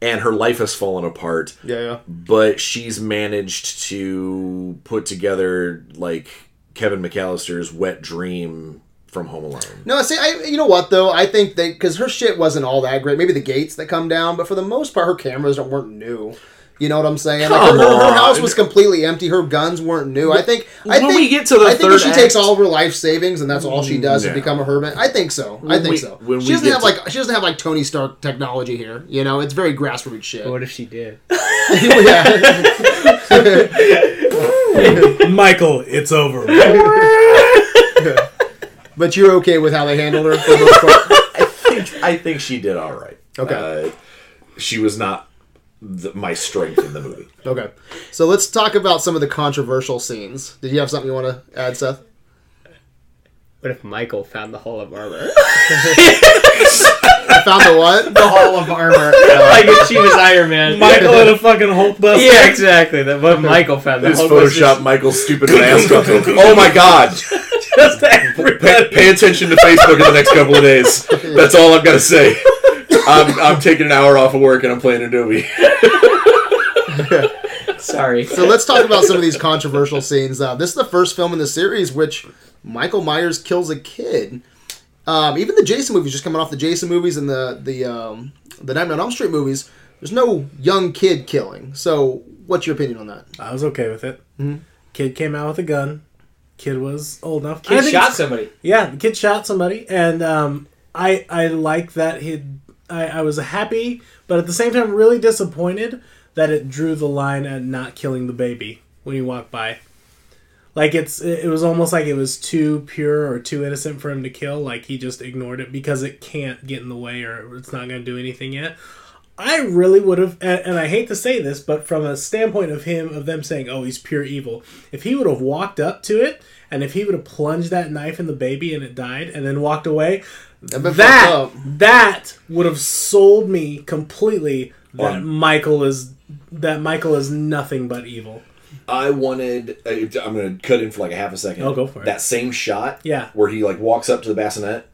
and her life has fallen apart. Yeah, yeah. But she's managed to put together like Kevin McCallister's wet dream from Home Alone. No, I see, I you know what though? I think they because her shit wasn't all that great. Maybe the gates that come down, but for the most part, her cameras weren't new. You know what I'm saying? Like her, Come her, her house was completely empty. Her guns weren't new. I think. I When think we get to the I think if third she takes all of her life savings and that's all she does to No. become a hermit, I think so. I think we- so. when She doesn't have to- like she doesn't have like Tony Stark technology here. You know, it's very grassroots shit. What if she did? [LAUGHS] yeah. [LAUGHS] Michael, it's over. [LAUGHS] But you're okay with how they handled her for the most part. I think she did all right. Okay. Uh, she was not the, my strength in the movie. [LAUGHS] Okay, so let's talk about some of the controversial scenes. Did you have something you want to add, Seth? What if Michael found the Hall of Armor? I [LAUGHS] found the what? the Hall of Armor. [LAUGHS] like if she was Iron Man. Michael in a fucking Hulk bus. Yeah, exactly. That what Michael found. The This Hulk was Photoshop Michael's stupid mask. oh my god! Just. Pay, pay attention to Facebook in the next couple of days. That's all I've got to say. I'm, I'm taking an hour off of work and I'm playing Adobe. [LAUGHS] Sorry. So let's talk about some of these controversial scenes. Uh, this is the first film in the series which Michael Myers kills a kid. Um, even the Jason movies, just coming off the Jason movies and the the um, the Nightmare on Elm Street movies, there's no young kid killing. So, what's your opinion on that? I was okay with it. Mm-hmm. Kid came out with a gun. Kid was old enough. Kid shot somebody. Yeah, the kid shot somebody, and um, I I like that he. I, I was happy, but at the same time, really disappointed that it drew the line at not killing the baby when he walked by. Like it's it was almost like it was too pure or too innocent for him to kill. Like he just ignored it because it can't get in the way or it's not going to do anything yet. I really would have, and, and I hate to say this, but from a standpoint of him, of them saying, "Oh, he's pure evil," if he would have walked up to it, and if he would have plunged that knife in the baby and it died, and then walked away, that that would have sold me completely that On- Michael is that Michael is nothing but evil. I wanted. uh, I'm going to cut in for like a half a second. Oh, go for it. That same shot. Yeah. Where he like walks up to the bassinet.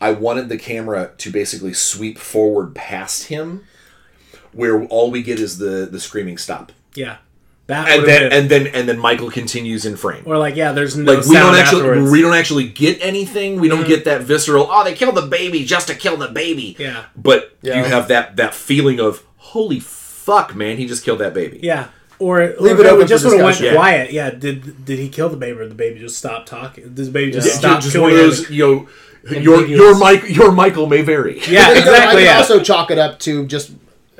I wanted the camera to basically sweep forward past him, where all we get is the the screaming stop, Yeah, that and then been, and then and then Michael continues in frame. or like yeah, there's no like we sound don't actually afterwards. we don't actually get anything. We don't get that visceral. Oh, they killed the baby just to kill the baby. Yeah. But Yeah. you have that that feeling of holy fuck, man, he just killed that baby. Yeah. Or Leave leave it it open just for would have went discussion. Yeah. quiet. Yeah. Did did he kill the baby or the baby just stopped talking? Did the baby just Yeah, stop just killing one of those, everything? you know, your your Mike your Michael may vary. Yeah, [LAUGHS] I exactly. can Yeah. also chalk it up to just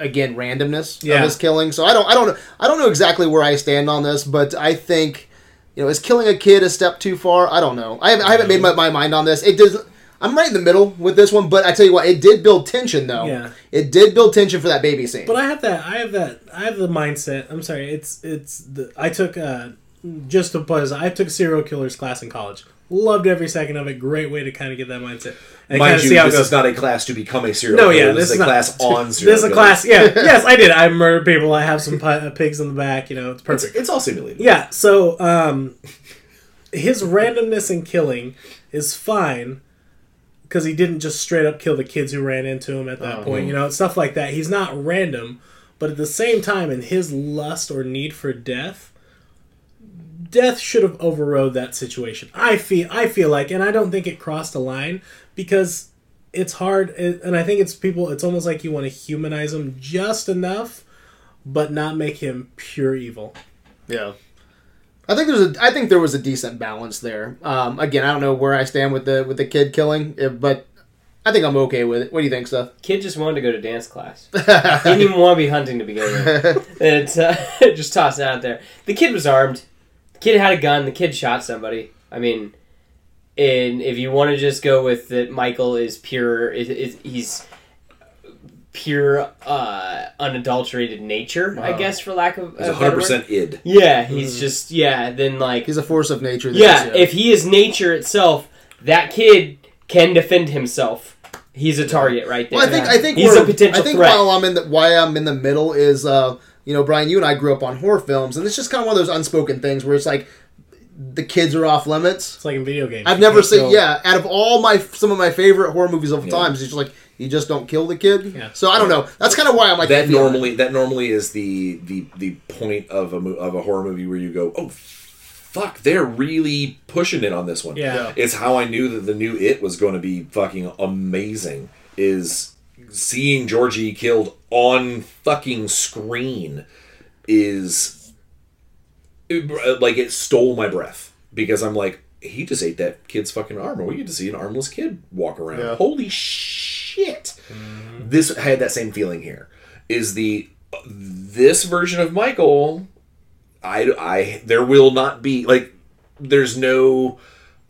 again randomness Yeah. of his killing. So I don't, I don't, I don't know exactly where I stand on this, but I think, you know, is killing a kid a step too far? I don't know. I haven't, I haven't made my, my mind on this. It does. I'm right in the middle with this one, but I tell you what, it did build tension though. Yeah. It did build tension for that baby scene. But I have that. I have that. I have the mindset. I'm sorry. It's it's the. I took uh, just to pause. I took serial killers class in college. Loved every second of it. Great way to kind of get that mindset and kind Mind of you, see how this is not a class to become a serial No, killer. yeah, this, this is a not- class [LAUGHS] on serial this is a class. Yeah. [LAUGHS] yes, I did. I murder people. I have some pi- uh, pigs in the back. You know, it's It's, perfect. it's all simulated. Yeah, so um, his randomness in killing is fine because he didn't just straight up kill the kids who ran into him at that Oh. point. You know, stuff like that. He's not random, but at the same time, in his lust or need for death, death should have overrode that situation. I feel. I feel like, and I don't think it crossed a line because it's hard, and I think it's people. It's almost like you want to humanize him just enough, but not make him pure evil. Yeah. I think there's a I think there was a decent balance there. Um, again, I don't know where I stand with the with the kid killing, eh, but I think I'm okay with it. What do you think, Seth? Kid just wanted to go to dance class. [LAUGHS] he didn't even want to be hunting to begin with. [LAUGHS] It's uh, [LAUGHS] just toss it out there. The kid was armed. The kid had a gun. The kid shot somebody. I mean, and if you want to just go with that, Michael is pure. Is, is he's pure, uh, unadulterated nature. I guess, for lack of He's a hundred percent id. Yeah, he's just yeah. Then like He's a force of nature. yeah, is, if he is nature itself, that kid can defend himself. He's a target right there. Well, I think I think he's we're- a potential I think threat. while I'm in the why I'm in the middle is uh you know Brian, you and I grew up on horror films, and it's just kind of one of those unspoken things where it's like the kids are off limits. It's like in video games. I've You never seen. kill- Yeah, out of all my some of my favorite horror movies of Yeah. times, it's just like you just don't kill the kid. Yeah. So I don't know. That's kind of why I'm like that iffy it. normally that normally is the the the point of a of a horror movie where you go, oh fuck, they're really pushing it on this one. Yeah. Yeah. It's how I knew that the new It was going to be fucking amazing. Is seeing Georgie killed on fucking screen is like it stole my breath because I'm like he just ate that kid's fucking arm and we get to see an armless kid walk around. Yeah. Holy shit. This I had that same feeling here. Is the this version of Michael I I there will not be like there's no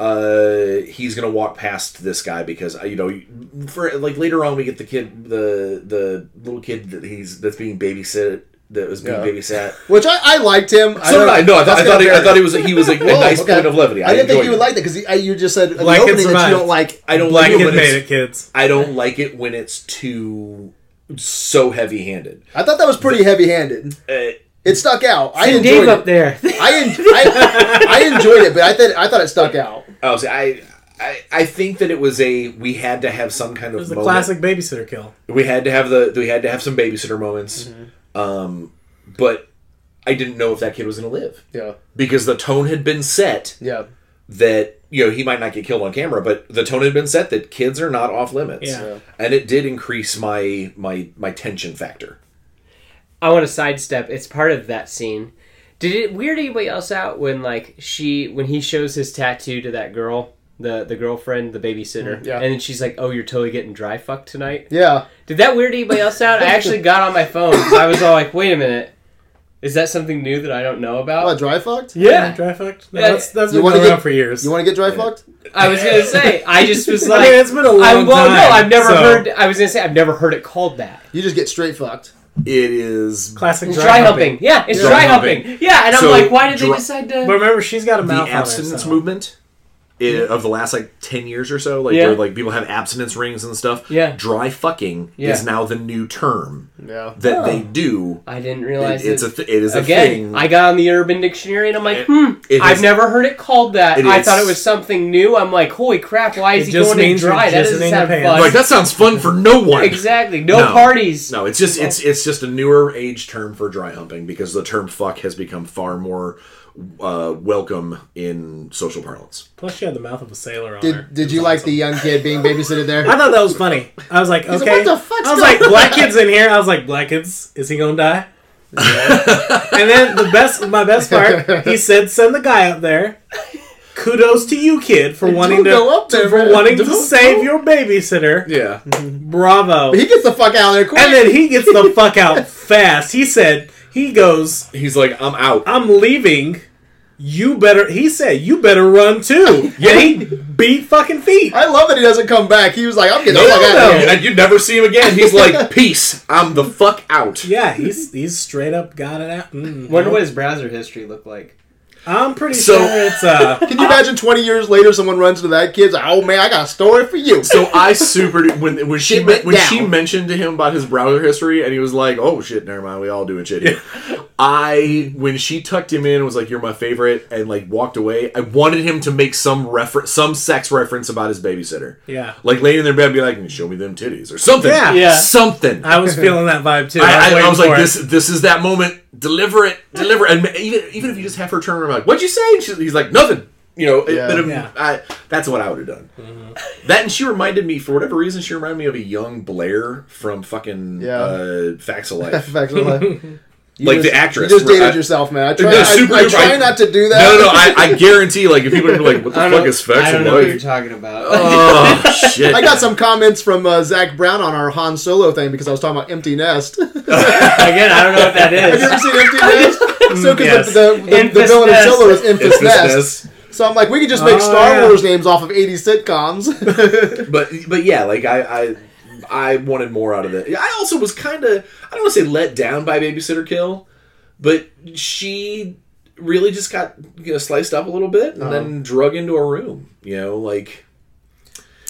uh he's gonna walk past this guy because uh, you know for like later on we get the kid the the little kid that he's that's being babysit that was being Yeah. babysat Which I, I liked him. so did I no I, thought I thought he, I thought he was he was a, a Whoa, nice okay. point of levity I didn't think enjoyed you would like that because you just said in the opening Kids that you don't like. I don't Black like it when it's, it, kids. I don't like it when it's too so heavy handed I thought that was pretty heavy-handed. uh, It stuck out. I enjoyed Dave it. up there. I, en- I I enjoyed it, but I thought I thought it stuck out. I was I. I, I think that it was a we had to have some kind It of was the moment. classic babysitter kill. we had to have the we had to have some babysitter moments um but i didn't know if that kid was going to live Yeah, because the tone had been set yeah, that you know he might not get killed on camera but the tone had been set that kids are not off limits Yeah. and it did increase my my my tension factor I want to sidestep. It's part of that scene. Did it weird anybody else out when like she when he shows his tattoo to that girl, the the girlfriend, the babysitter, mm, yeah. and then she's like, "Oh, you're totally getting dry fucked tonight." yeah. Did that weird anybody else out? I actually [LAUGHS] got on my phone. I was all like, "Wait a minute, is that something new that I don't know about? What, about?" dry fucked? Yeah, Dry fucked? No, Yeah. that's, that's You been wanna going get- around for years. You want to get dry fucked? I was gonna say. I just was [LAUGHS] I like, mean, it's been a long I, well, time. no, I've never so- heard. I was gonna say I've never heard it called that. You just get straight fucked. It is Classic It's dry, dry humping. humping. Yeah, it's Dry dry humping. humping. Yeah, and I'm like, why did they decide to? But remember, she's got a the mouth on her, abstinence so- movement i- of the last like 10 years or so like Yeah. where like people have abstinence rings and stuff Yeah. dry fucking Yeah. is now the new term Yeah. that Oh. they do I didn't It- realize it's a th- it is a thing I got on the Urban Dictionary and I'm like, It- hmm, it I've is- never heard it called that. It I is- thought it was something new. I'm like, holy crap, why is he just going in dry? That doesn't in sound fun. like that sounds fun for no one Exactly. No, No. parties. No, it's just it's it's just a newer age term for dry humping because the term fuck has become far more uh, welcome in social parlance. Plus, she had the mouth of a sailor on her. Did Did you like the young kid being babysitted there? [LAUGHS] I thought that was funny. I was like, like, okay. "What the fuck's I was going like, black kid's in here. I was like, black kids, is he gonna die? [LAUGHS] and then the best, my best part, he said, send the guy up there. Kudos to you, kid, for wanting to, go up there, for man. wanting to Don't save go. your babysitter. Yeah, Bravo. He gets the fuck out of there quick. And then he gets the fuck out [LAUGHS] fast. He said, he goes, he's like, I'm out. I'm leaving. You better, he said, you better run too. Yeah, he beat fucking feet. I love that he doesn't come back. He was like, I'm getting No, the fuck out of here. and you never see him again. He's like, [LAUGHS] peace. I'm the fuck out. Yeah, he's he's straight up got it out. Mm, Wonder what his browser history looked like. I'm pretty So- sure it's uh [LAUGHS] Can you imagine 20 years later someone runs into that kid's like, oh man, I got a story for you. So I super when when she Shit went when she mentioned to him about his browser history and he was like, "Oh shit, never mind, we all doing shit." Here. I when she tucked him in and was like, "You're my favorite," and like walked away, I wanted him to make some reference, some sex reference about his babysitter. yeah. Like laying in their bed, be like, "Show me them titties" or something. Yeah. Yeah. something. I was feeling that vibe too. I, I, I waiting was like, for it. this this is that moment. Deliver it, deliver it. And even even if you just have her turn around, like, what'd you say? And she, he's like, nothing. You know, Yeah. but, Yeah. I, that's what I would have done. That and she reminded me, for whatever reason, she reminded me of a young Blair from fucking Yeah. uh, Facts of [LAUGHS] Life. Facts of life. [LAUGHS] You Like just- the actress, You just dated right? yourself, man. I try, No, I, super I duper- try I- not to do that. no, no, no. I, I guarantee, like, if people are like, "What the fuck don't- is Facts I don't know what you're Life?" talking about. [LAUGHS] Oh shit! I got some comments from uh, Zach Brown on our Han Solo thing because I was talking about Empty Nest. [LAUGHS] Again, I don't know what that you ever seen Empty Nest? [LAUGHS] So, because Yes. the, the, the, the villain of Nest. Solo is Enfys It's this Nest. nest. So I'm like, we could just make Oh, Star yeah. Wars names off of 80s sitcoms. but but yeah, like I I, I wanted more out of it. I also was kind of I don't want to say let down by Babysitter Kill, but she really just got you know, sliced up a little bit and then uh-huh. drug into a room. You know, like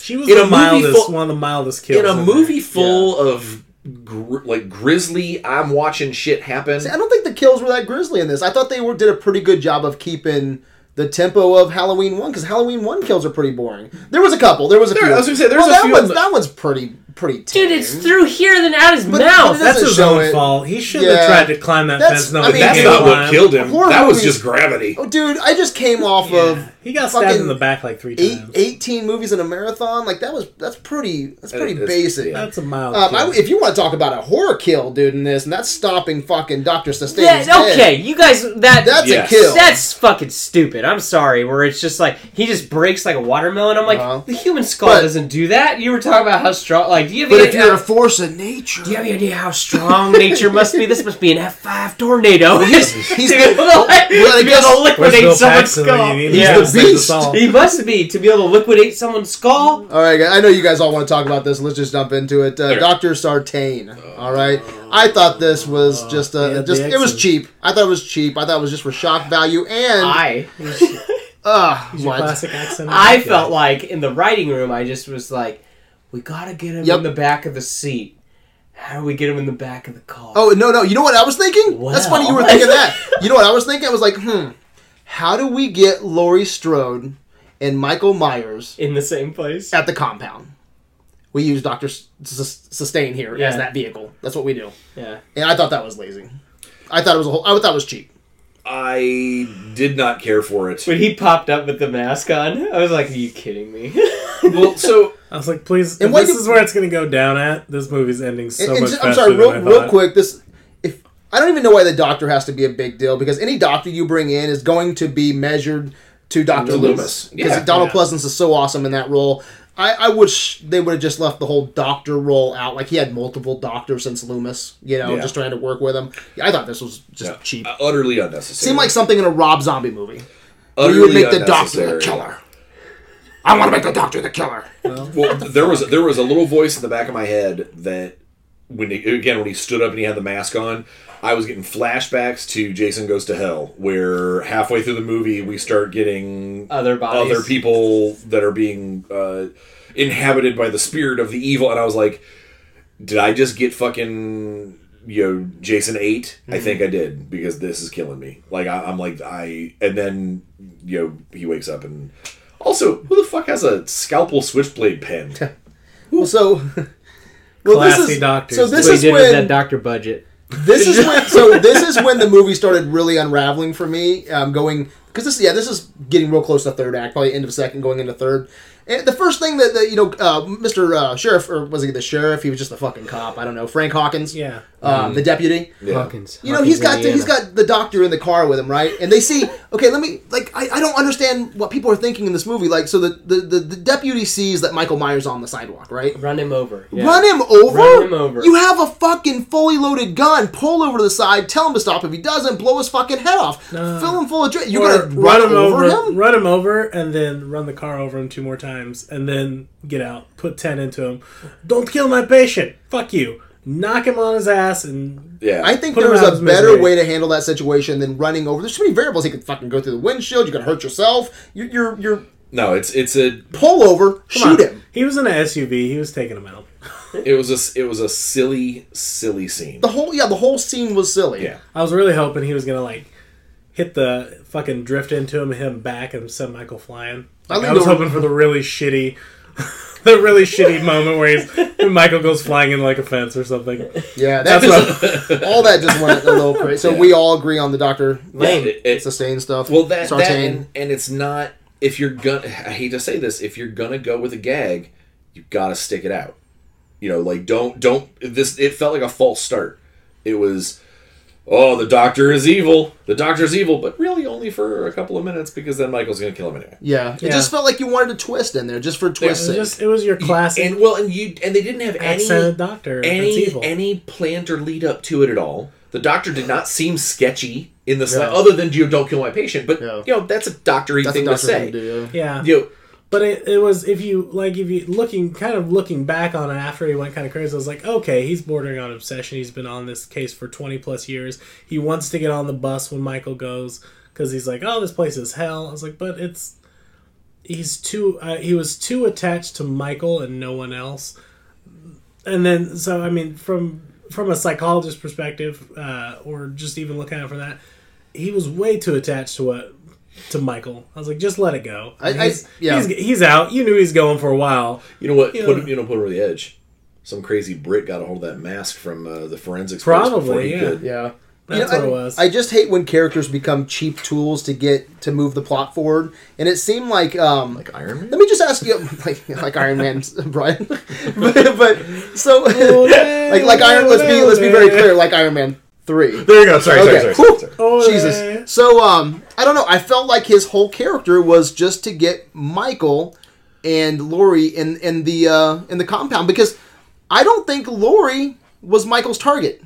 she was in a mildest, full- one of the mildest kills in a there. movie full of gr- like grisly. I'm watching shit happen. See, I don't think the kills were that grisly in this. I thought they were, did a pretty good job of keeping the tempo of Halloween one because Halloween one kills are pretty boring. There was a couple. There was a There- few. I was gonna say, there's well, a that few one's the- that one's pretty pretty. Dude, it's through here than out his But- mouth. but That's his own it. fault. He shouldn't Yeah. have tried to climb that That's- fence. No, I mean, That's can't what killed him. Horror That was just gravity. Oh, dude, I just came off Yeah. of He got stabbed fucking in the back like three eight, times. 18 movies in a marathon. Like that was that's pretty that's pretty It's- basic. yeah. That's a mild. Um, kill. I, if you want to talk about a horror kill, dude, in this, and that's stopping fucking Doctor Sustain's Yeah, head. okay, you guys, that that's Yes. a kill. That's fucking stupid. I'm sorry. Where it's just like he just breaks like a watermelon. I'm like, Uh-huh. the human skull But- doesn't do that. You were talking about how strong. Like, do you have but any, if you're a force of nature, do you have any idea how strong nature must be? This must be an F5 tornado. [LAUGHS] he's to be able to, like, well, to be able to liquidate someone's skull. you need him? Yeah. the He's the beast. beast. He must be to be able to liquidate someone's skull. All right, I know you guys all want to talk about this. Let's just jump into it. Uh, Doctor Sartain. All right, I thought this was just yeah, a just it was cheap. I thought it was cheap. I thought it was just for shock value and I [LAUGHS] uh what? classic accent. I felt like in the writing room, I just was like, we gotta get him Yep. in the back of the seat. How do we get him in the back of the car? Oh no no! You know what I was thinking? That's funny you were Well. thinking that. You know what I was thinking? I was like, hmm, how do we get Laurie Strode and Michael Myers in the same place. at the compound? We use Doctor S- S- Sartain here Yeah. as that vehicle. That's what we do. Yeah. And I thought that was lazy. I thought it was a whole. I thought it was cheap. I did not care for it. When he popped up with the mask on, I was like, "Are you kidding me?" Well, so I was like, please. And this do- is where it's going to go down at. This movie's ending so And- and much ju- faster I'm sorry, real, I real quick. This, if I don't even know why the doctor has to be a big deal because any doctor you bring in is going to be measured to Doctor Loomis Loomis. because Yeah. Donald Yeah. Pleasence is so awesome in that role. I, I wish they would have just left the whole doctor role out. Like he had multiple doctors since Loomis, you know, Yeah. just trying to work with him. I thought this was just yeah, cheap. uh, utterly unnecessary. Seemed like something in a Rob Zombie movie. Where you would make the doctor the killer. I want to make the doctor the killer. Well, there was there was a little voice in the back of my head that when he, again when he stood up and he had the mask on, I was getting flashbacks to Jason Goes to Hell, where halfway through the movie we start getting Other bodies. other people that are being uh, inhabited by the spirit of the evil, and I was like, did I just get fucking you know Jason 8 I think I did because this is killing me. Like I, I'm like I, and then you know he wakes up and. Also, who the fuck has a scalpel switchblade pen? Well, so. [LAUGHS] Well, Classy doctors. So this That's what he is did with when that doctor budget. this is when so [LAUGHS] this is when the movie started really unraveling for me um, going because this yeah this is getting real close to third act probably end of second going into third and the first thing that, that you know uh, mr uh, sheriff or was he the sheriff he was just a fucking cop i don't know frank hawkins Yeah. um, the deputy Yeah. Hawkins. you know, he's got Hawkins, the, he's Indiana. got the doctor in the car with him, right? And they see, [LAUGHS] okay, let me like I, I don't understand what people are thinking in this movie. Like, so the, the, the, the deputy sees that Michael Myers on the sidewalk, right? Run him over. Yeah. Run him over. Run him over. You have a fucking fully loaded gun. Pull over to the side. Tell him to stop. If he doesn't, blow his fucking head off. Fill him full of drink. You're gonna run, him over, him? run him over, and then run the car over him two more times, and then get out. Put ten into him. Don't kill my patient. Fuck you. Knock him on his ass, and Yeah, I think Put him there's out a his better misery. way to handle that situation than running over. There's too many variables. He could fucking go through the windshield. You could hurt yourself. You're, you're, you're no, it's it's a pull over, shoot on. him. He was in an SUV. He was taking him out. [LAUGHS] it was a it was a silly silly scene. The whole yeah, the whole scene was silly. Yeah, I was really hoping he was gonna like hit the fucking drift into him, hit him back, and send Michael flying. I Like, I, was hoping for the really shitty, [LAUGHS] the really shitty moment where he's Michael goes flying in like a fence or something. Yeah, that That's just, all that just went a little crazy. So [LAUGHS] Yeah. we all agree on the Doctor Lame. It- it- Sartain stuff. well that, that and, and it's not if you're gonna I hate to say this if you're gonna go with a gag you gotta stick it out. You know, like don't don't this it felt like a false start. It was oh the doctor is evil the doctor's evil but really only for a couple of minutes because then michael's gonna kill him anyway yeah, it Yeah. just felt like you wanted a twist in there just for It twist was sake. just it was your classic and well and you and they didn't have any accented doctor. that's any evil. any plant or lead up to it at all. The doctor did not seem sketchy in the Yeah. other than you don't kill my patient. But Yeah. you know that's a doctory That's thing the to Doctor say. thing to do. Yeah. yeah, You know, But it, it was if you like if you looking kind of looking back on it after he went kind of crazy, I was like, okay, he's bordering on obsession. He's been on this case for twenty plus years. He wants to get on the bus when Michael goes because he's like, oh, this place is hell. I was like, but it's he's too uh, he was too attached to Michael and no one else. And then so I mean from from a psychologist perspective, uh, or just even looking at it that, he was way too attached to what to Michael. I was like, just let it go. I- I- he's, yeah. he's, he's out. You knew he's going for a while. You know what? Yeah. Put him, you know, put him over the edge. Some crazy Brit got a hold of that mask from uh, the forensics. Probably, yeah. could. Yeah. That's I, what it was. I just hate when characters become cheap tools to get to move the plot forward, and it seemed like um, Like Iron Man. Let me just ask you, [LAUGHS] like like Iron Man, [LAUGHS] Brian, [LAUGHS] but, but so like like Iron. Let's be let's be very clear, like Iron Man three. There you go. Sorry, Okay. sorry, sorry, sorry, sorry. Jesus. So um, I don't know. I felt like his whole character was just to get Michael and Laurie in in the uh, in the compound because I don't think Laurie was Michael's target.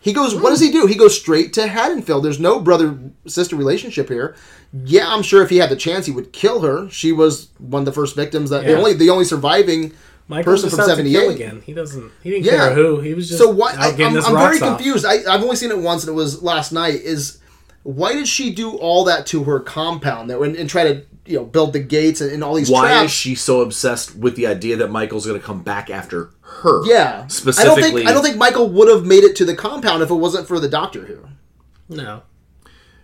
He goes. What does he do? He goes straight to Haddonfield. There's no brother sister relationship here. Yeah, I'm sure if he had the chance, he would kill her. She was one of the first victims that the only the only surviving Michael person just from out to kill '78. again. He doesn't. He didn't Yeah. care who. He was just So why? out I, getting I'm, his I'm very off. confused. I, I've only seen it once, and it was last night. Is why did she do all that to her compound that and, and try to you know build the gates and, and all these Why traps? is she so obsessed with the idea that Michael's going to come back after her? yeah, specifically. I don't think I don't think Michael would have made it to the compound if it wasn't for the doctor here. No,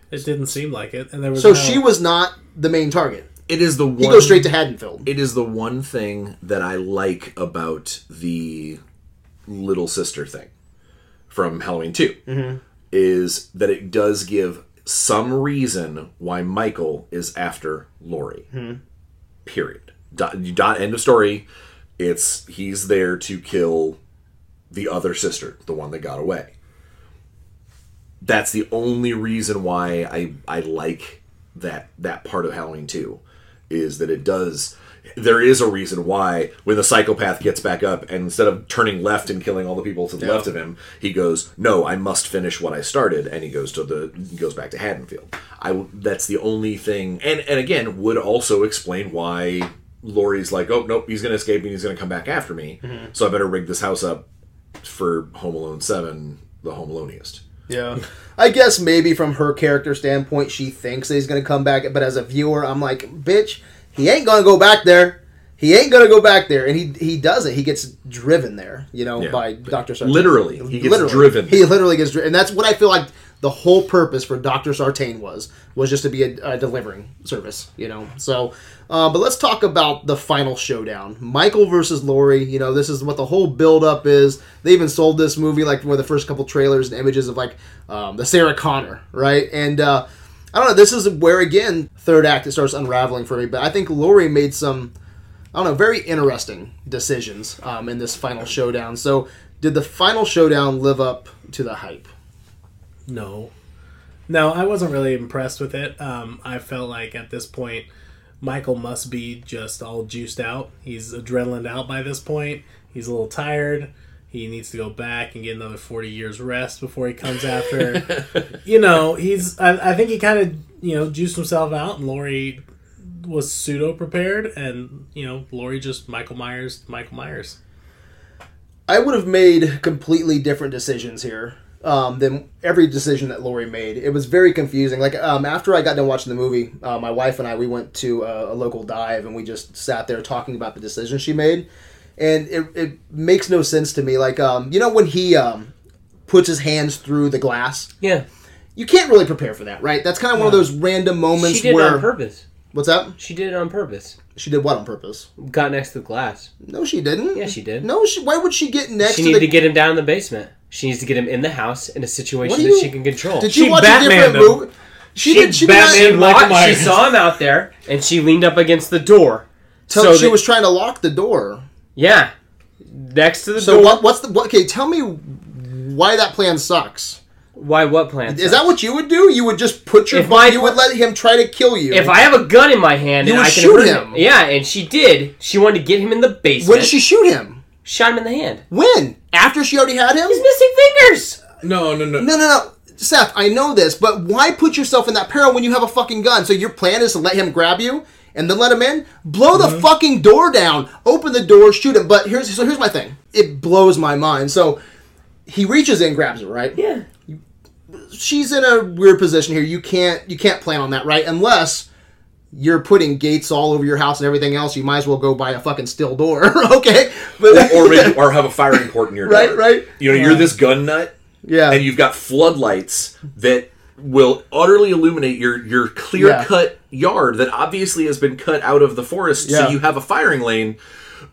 it didn't seem like it. And there was So no- she was not the main target. It is the one. He goes straight to Haddonfield. It is the one thing that I like about the little sister thing from Halloween 2 Mm-hmm. is that it does give some reason why Michael is after Laurie. Mm-hmm. Period. Dot, dot. End of story. It's he's there to kill the other sister, the one that got away. That's the only reason why I I like that that part of Halloween 2 is that it does there is a reason why when the psychopath gets back up and instead of turning left and killing all the people to the left of him he goes no i must finish what i started and he goes to the he goes back to haddonfield. I that's the only thing and and again would also explain why Laurie's like oh nope he's gonna escape and he's gonna come back after me mm-hmm. so i better rig this house up for home alone 7 the home aloneiest Yeah. I guess maybe from her character standpoint, she thinks that he's going to come back, but as a viewer, I'm like, bitch, he ain't going to go back there. He ain't going to go back there. And he he doesn't. He gets driven there, you know, Yeah. by Dr. Sartain. Literally, he gets driven He literally gets driven. And that's what I feel like the whole purpose for Dr. Sartain was, was just to be a, a delivering service, you know. So, uh, but let's talk about the final showdown. Michael versus Laurie, you know, this is what the whole build up is. They even sold this movie like one of the first couple trailers and images of like um, the Sarah Connor, right? And uh, I don't know, this is where again, third act it starts unraveling for me, but I think Laurie made some I don't know, very interesting decisions um, in this final showdown. So, did the final showdown live up to the hype? No. No, I wasn't really impressed with it. Um, I felt like at this point, Michael must be just all juiced out. He's adrenaline out by this point. He's a little tired. He needs to go back and get another 40 years rest before he comes after. [LAUGHS] you know, he's, I, I think he kind of, you know, juiced himself out, and Laurie was pseudo prepared, and, you know, Laurie just Michael Myers, Michael Myers. I would have made completely different decisions here um, than every decision that Laurie made. It was very confusing. Like um, after I got done watching the movie, uh, my wife and I we went to a, a local dive and we just sat there talking about the decisions she made, and it, it makes no sense to me. Like um, you know when he um, puts his hands through the glass, Yeah, you can't really prepare for that, right? That's kind of one of those random moments she did it where on purpose. what's that? She did it on purpose. She did what on purpose? Got next to the glass. No, she didn't. Yeah, she did. No, she, why would she get next She to needed the? to get him down in the basement. She needs to get him in the house in a situation What do that you- she can control. Did She you watch Batmaned a different him. movie? She, She did. She did not- Batmaned she, Michael she Myers. saw him out there, and she leaned up against the door. Tell, so she that- was trying to lock the door. Yeah, next to the So door. what, what's the what, okay? Tell me why that plan sucks. Why? What plan? Is that what you would do? You would just put your If body. my- You would let him try to kill you. If I have a gun in my hand You and would I can shoot hurt him. yeah, and she did. She wanted to get him in the basement. when did she shoot him? Shot him in the hand. When? After she already had him? He's missing fingers. No, no, no. No, no, no. Seth, I know this, but why put yourself in that peril when you have a fucking gun? So your plan is to let him grab you and then let him in? Blow the mm-hmm. fucking door down. Open the door, shoot him. But here's so here's my thing. It blows my mind. So he reaches in, grabs her, right? Yeah. She's in a weird position here. You can't you can't plan on that, right? Unless you're putting gates all over your house and everything else, you might as well go buy a fucking steel door, [LAUGHS] okay? But or maybe, [LAUGHS] or have a firing port in your Right, door. right. You know, you're this gun nut, yeah. and you've got floodlights that will utterly illuminate your your clear cut yard that obviously has been cut out of the forest, Yeah. so you have a firing lane.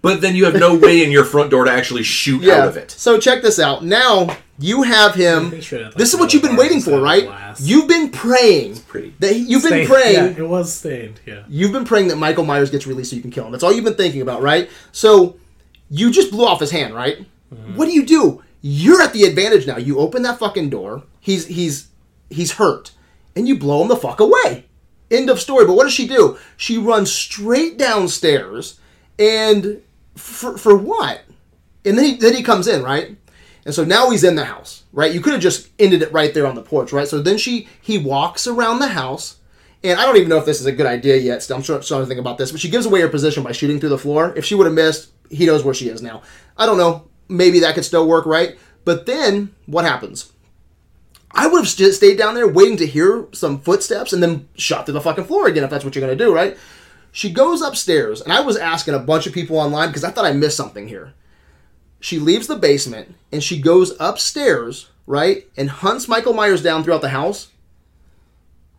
But then you have no [LAUGHS] way in your front door to actually shoot Yeah. out of it. So check this out. Now you have him. Have, like, This is what you've been waiting for, right? glass. You've been praying. Pretty. That you've been praying. Yeah, it was stained. Yeah. You've been praying that Michael Myers gets released so you can kill him. That's all you've been thinking about, right? So you just blew off his hand, right? Mm-hmm. What do you do? You're at the advantage now. You open that fucking door. He's he's he's hurt, and you blow him the fuck away. End of story. But what does she do? She runs straight downstairs, and for for what? And then he then he comes in, right? And so now he's in the house, right? You could have just ended it right there on the porch, right? So then she he walks around the house, and I don't even know if this is a good idea yet. Still, I'm sure starting to think about this, but she gives away her position by shooting through the floor. If she would have missed, he knows where she is now. I don't know. Maybe that could still work, right? But then what happens? I would have st- stayed down there waiting to hear some footsteps and then shot through the fucking floor again if that's what you're gonna do, right? She goes upstairs, and I was asking a bunch of people online because I thought I missed something here. She leaves the basement and she goes upstairs, right, and hunts Michael Myers down throughout the house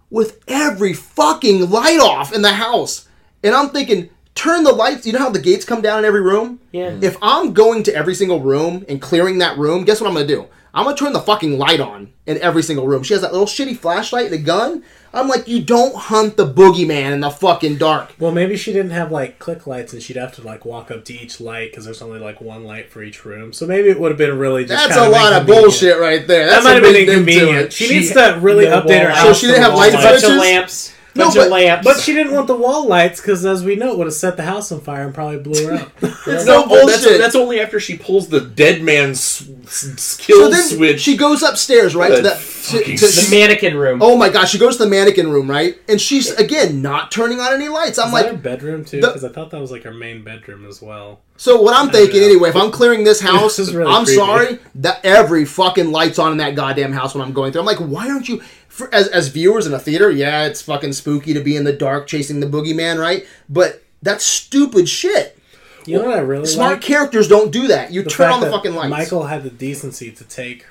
with every fucking light off in the house. And I'm thinking, turn the lights. You know how the gates come down in every room? Yeah. Mm-hmm. If I'm going to every single room and clearing that room, guess what I'm gonna do? I'm gonna turn the fucking light on in every single room. She has that little shitty flashlight and a gun. I'm like, you don't hunt the boogeyman in the fucking dark. Well, maybe she didn't have like click lights, and she'd have to like walk up to each light because there's only like one light for each room. So maybe it would have been really just. That's a lot of bullshit right there. That might have been big inconvenient. it. She, She- needs to really update her house. So she didn't have wall light Bunch lights. switches? of lamps. No, but- of lamps. But she didn't want the wall lights because, as we know, it would have set the house on fire and probably blew her up. [LAUGHS] It's No, no but that's, bullshit. that's only after she pulls the dead man's s- s- kill so then switch. she goes upstairs, right? To That that, to, fucking to- the mannequin room. oh my gosh, she goes to the mannequin room, right? And she's again not turning on any lights. I'm Is like, that her bedroom too? Because I thought that was like her main bedroom as well. So what I'm thinking anyway, if I'm clearing this [LAUGHS] house, This really I'm creepy. sorry that every fucking lights on in that goddamn house when I'm going through. I'm like, why aren't you? For, as as viewers in a theater, yeah, it's fucking spooky to be in the dark chasing the boogeyman, right? But that's stupid shit. You know what I really Smart like? characters don't do that. You The turn on the fucking lights. Michael had the decency to take,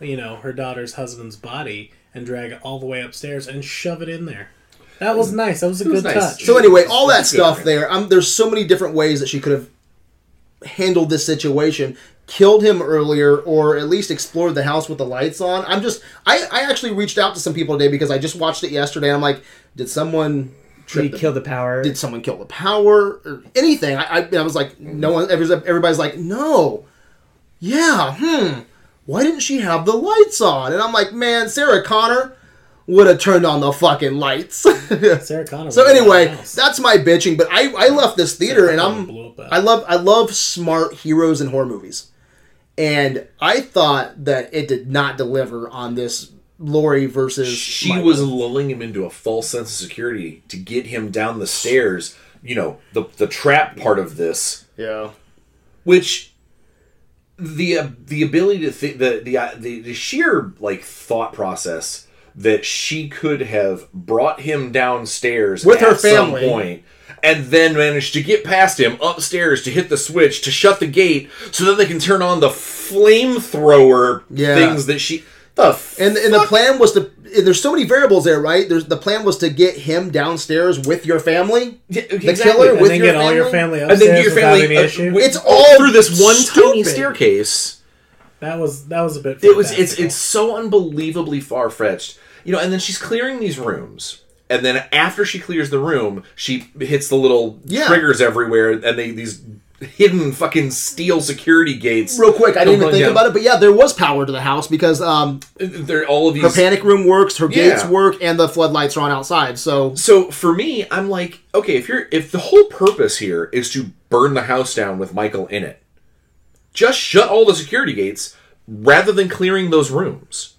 you know, her daughter's husband's body and drag it all the way upstairs and shove it in there. That was nice. That was a was good nice. touch. So anyway, all that stuff there. Um, there's so many different ways that she could have handled this situation. Killed him earlier, or at least explored the house with the lights on. I'm just, I, I actually reached out to some people today because I just watched it yesterday. I'm like, did someone Did he kill the power? Did someone kill the power or anything? I, I, I was like, no one. everybody's- Everybody's like, no. Yeah. Hmm. Why didn't she have the lights on? And I'm like, man, Sarah Connor would have turned on the fucking lights. [LAUGHS] Sarah Connor. So anyway, that's my bitching. But I, I left this theater and I'm blew up that. I love I love smart heroes and horror movies, and I thought that it did not deliver on this Laurie versus. she Michael. was lulling him into a false sense of security to get him down the stairs. You know, the the trap part of this, yeah which the uh, the ability to think the, the uh, the the sheer like thought process that she could have brought him downstairs With her at some family. point and then managed to get past him upstairs to hit the switch to shut the gate so that they can turn on the flamethrower Yeah. things that she the f- and and the plan was to. and There's so many variables there, right? There's the plan was to get him downstairs with your family. Yeah, The killer and with then your get all your family and upstairs then get your family any uh, issue. with- It's all through this one tiny staircase. that was that was a bit. It was it's it's so unbelievably far fetched, you know. And then she's clearing these rooms, and then after she clears the room, she hits the little Yeah. triggers everywhere, and they these hidden fucking steel security gates. Real quick, I didn't even think about it, but yeah, there was power to the house because um, They're all of these her panic room works, her Yeah. gates work, and the floodlights are on outside. So So for me, I'm like, okay, if you're if the whole purpose here is to burn the house down with Michael in it, just shut all the security gates rather than clearing those rooms.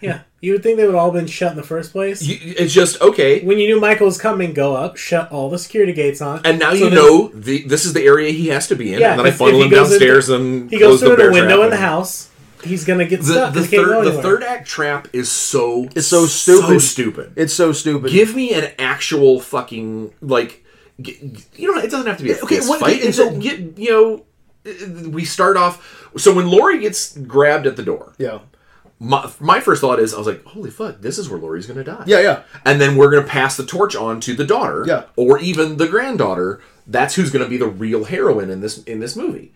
Yeah. You would think they would all been shut in the first place. You, it's just okay. when you knew Michael was coming, go up, shut all the security gates on, And now So you then know the this is the area he has to be in, Yeah, and then I funnel him he goes in- downstairs and he close goes through the the window in the house. He's gonna get The, stuck. the he can't go third the third act trap is so it's so stupid. so stupid. It's so stupid. Give me an actual fucking like. g- You know, it doesn't have to be a Okay, fist what- fight. and so- a- get you know, we start off. So when Laurie gets grabbed at the door, yeah. My, my first thought is I was like, holy fuck, this is where Laurie's gonna die. Yeah, yeah. And then we're gonna pass the torch on to the daughter, Yeah. or even the granddaughter. That's who's gonna be the real heroine in this in this movie.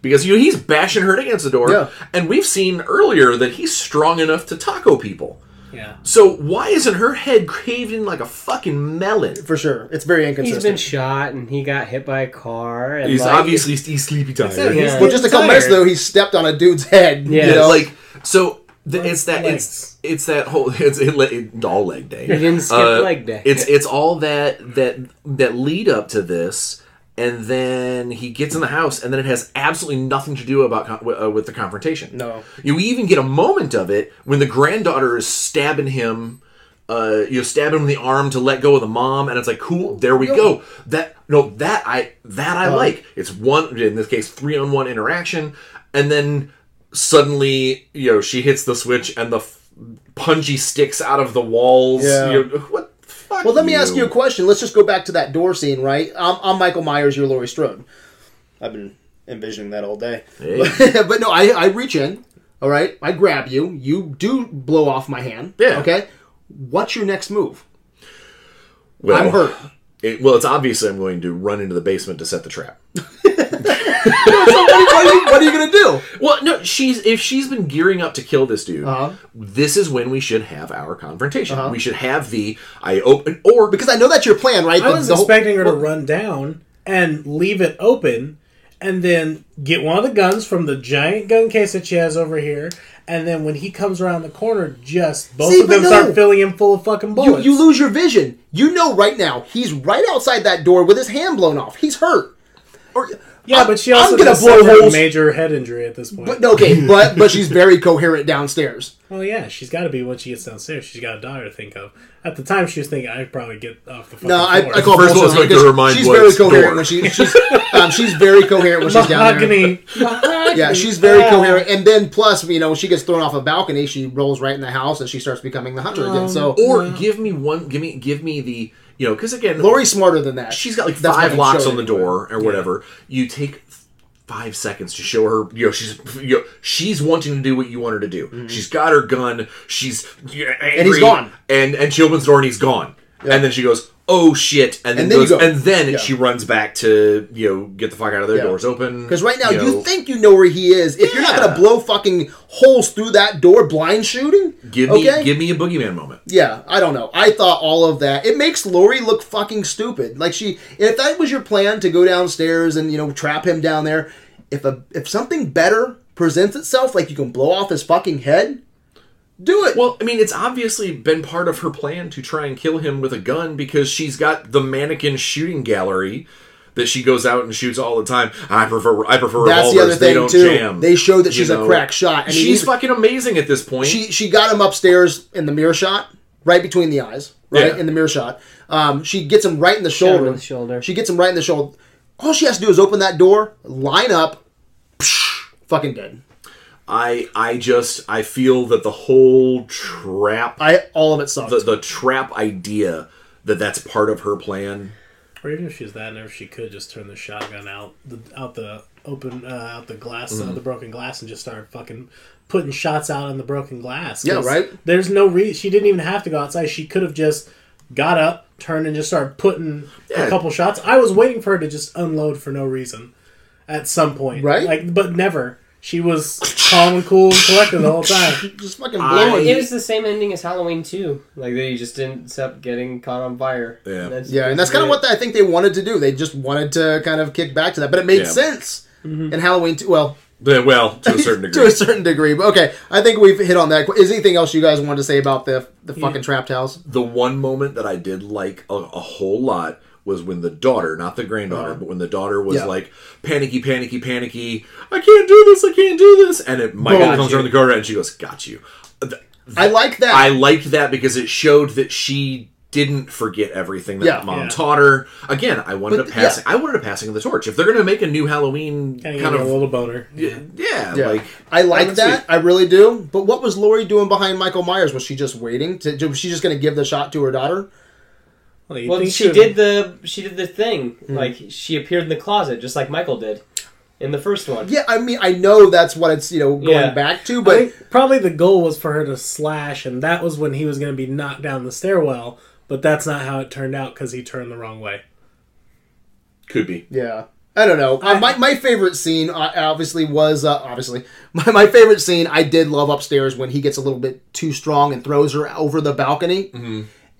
Because you know he's bashing her against the door, Yeah. and we've seen earlier that he's strong enough to taco people. Yeah. So why isn't her head caved in like a fucking melon? For sure. It's very inconsistent. He's been shot and he got hit by a car. And He's like, obviously he's sleepy tired. it, he's- well, just a couple tired. minutes though, he stepped on a dude's head. Yeah. You know? like so the, it's that legs. it's it's that whole [LAUGHS] it's it, it, all leg day. He didn't skip Uh, leg day. It's it's all that that that lead up to this, and then he gets in the house, and then it has absolutely nothing to do about uh, with the confrontation. No. you even get a moment of it when the granddaughter is stabbing him. Uh, you know, stab him in the arm to let go of the mom, and it's like, cool, there we go. That no, that I that I like. It's one in this case, three on one interaction, and then suddenly, you know, she hits the switch, and the f- punji sticks out of the walls. Yeah. You know, what? Fuck Well, let me ask you a question. Let's just go back to that door scene, right? I'm, I'm Michael Myers. You're Laurie Strode. I've been envisioning that all day. Hey. [LAUGHS] but no, I, I reach in. All right, I grab you. You do blow off my hand. Yeah. Okay. What's your next move? Well, I'm hurt. It, well, it's obviously I'm going to run into the basement to set the trap. [LAUGHS] what, are you, what are you gonna do? Well, no, she's if she's been gearing up to kill this dude, Uh-huh. this is when we should have our confrontation. We should have the I open or Because I know that's your plan, right? I The- was the whole- expecting her to run down and leave it open, and then get one of the guns from the giant gun case that she has over here, and then when he comes around the corner, just both See, of them no. start filling him full of fucking you, bullets. you lose your vision. You know right now he's right outside that door with his hand blown off. He's hurt. Or, yeah, but she also I'm gonna just blow suffered a holes. major head injury at this point. But okay, [LAUGHS] but but she's very coherent downstairs. well, yeah, she's got to be when she gets downstairs. She's got a daughter to think of. At the time, she was thinking, "I'd probably get off the fucking No, I, floor." I call First of all, bullshit it's going because to remind she's what very it's coherent door. when she, she's um, she's very coherent when she's down there. mahogany. mahogany. [LAUGHS] Yeah, she's very coherent, and then plus, you know, when she gets thrown off a balcony, she rolls right in the house and she starts becoming the hunter again. So or give me one, give me give me the you know because again Laurie's smarter than that. she's got like That's five fucking locks showed on the anyway. door or whatever. You take five seconds to show her. You know, she's you know, she's wanting to do what you want her to do. She's got her gun. She's angry, Mm-hmm. he's gone. And and she opens the door and he's gone. And then she goes, "Oh shit!" And then, And then you goes, go. and then Yeah. she runs back to you know get the fuck out of there. Yeah. Doors open. Because right now, you, know, think you know where he is. If you're not going to blow fucking holes through that door, blind shooting, give me okay? give me a boogeyman moment. Yeah, I don't know. I thought all of that. It makes Laurie look fucking stupid. Like she, if that was your plan to go downstairs and you know trap him down there, if a if something better presents itself, like you can blow off his fucking head, do it. Well, I mean, it's obviously been part of her plan to try and kill him with a gun because she's got the mannequin shooting gallery that she goes out and shoots all the time. I prefer I prefer That's revolvers. the other they thing don't too. jam. They show that You she's a crack shot. I mean, she's fucking amazing at this point. she she got him upstairs in the mirror shot, right between the eyes, right Yeah. in the mirror shot. Um, she gets him right in the shoulder. in the shoulder. She gets him right in the shoulder. All she has to do is open that door, line up, psh, fucking dead. I I just I feel that the whole trap I all of it sucks. the the trap idea that that's part of her plan. Or even if she's that, and if she could just turn the shotgun out the out the open uh, out the glass, Mm-hmm. uh, the broken glass, and just start fucking putting shots out on the broken glass. Yeah, right? There's no reason she didn't even have to go outside. She could have just got up, turned, and just started putting Yeah. a couple shots. I was waiting for her to just unload for no reason at some point, Right? Like, but never. She was calm and cool and collected the whole time. [LAUGHS] Just fucking blowing. It was the same ending as Halloween 2. Like, they just didn't stop getting caught on fire. Yeah. yeah, and that's kind of what I think they wanted to do. They just wanted to kind of kick back to that, but it made Yeah. sense mm-hmm. in Halloween. Too. Well, Yeah, Well, to a certain [LAUGHS] degree. to a certain degree. But okay, I think we've hit on that. Is there anything else you guys wanted to say about the the fucking trapped house? the one moment that I did like a, a whole lot was when the daughter, not the granddaughter, uh-huh. but when the daughter was Yeah. like panicky, panicky, panicky. I can't do this. I can't do this. And it Michael Got comes you. around the corner and she goes, "Got you." Th- I like that. I liked that because it showed that she didn't forget everything that Yeah. mom Yeah. taught her. Again, I wanted But, a passing. I wanted a passing of the torch. If they're going to make a new Halloween Kind kind of of, a little boner. yeah, yeah, Yeah. like I like was that. sweet. I really do. But what was Laurie doing behind Michael Myers? Was she just waiting? To, was she just going to give the shot to her daughter? Well, Well, think she would- did the she did the thing. Hmm. Like she appeared in the closet just like Michael did. in the first one. Yeah, I mean, I know that's what it's you know going Yeah. back to, I but think probably the goal was for her to slash, and that was when he was going to be knocked down the stairwell. But that's not how it turned out because he turned the wrong way. Could be. Yeah. I don't know. Uh, my, my favorite scene uh, obviously was uh, obviously [LAUGHS] my, my favorite scene. I did love upstairs when he gets a little bit too strong and throws her over the balcony,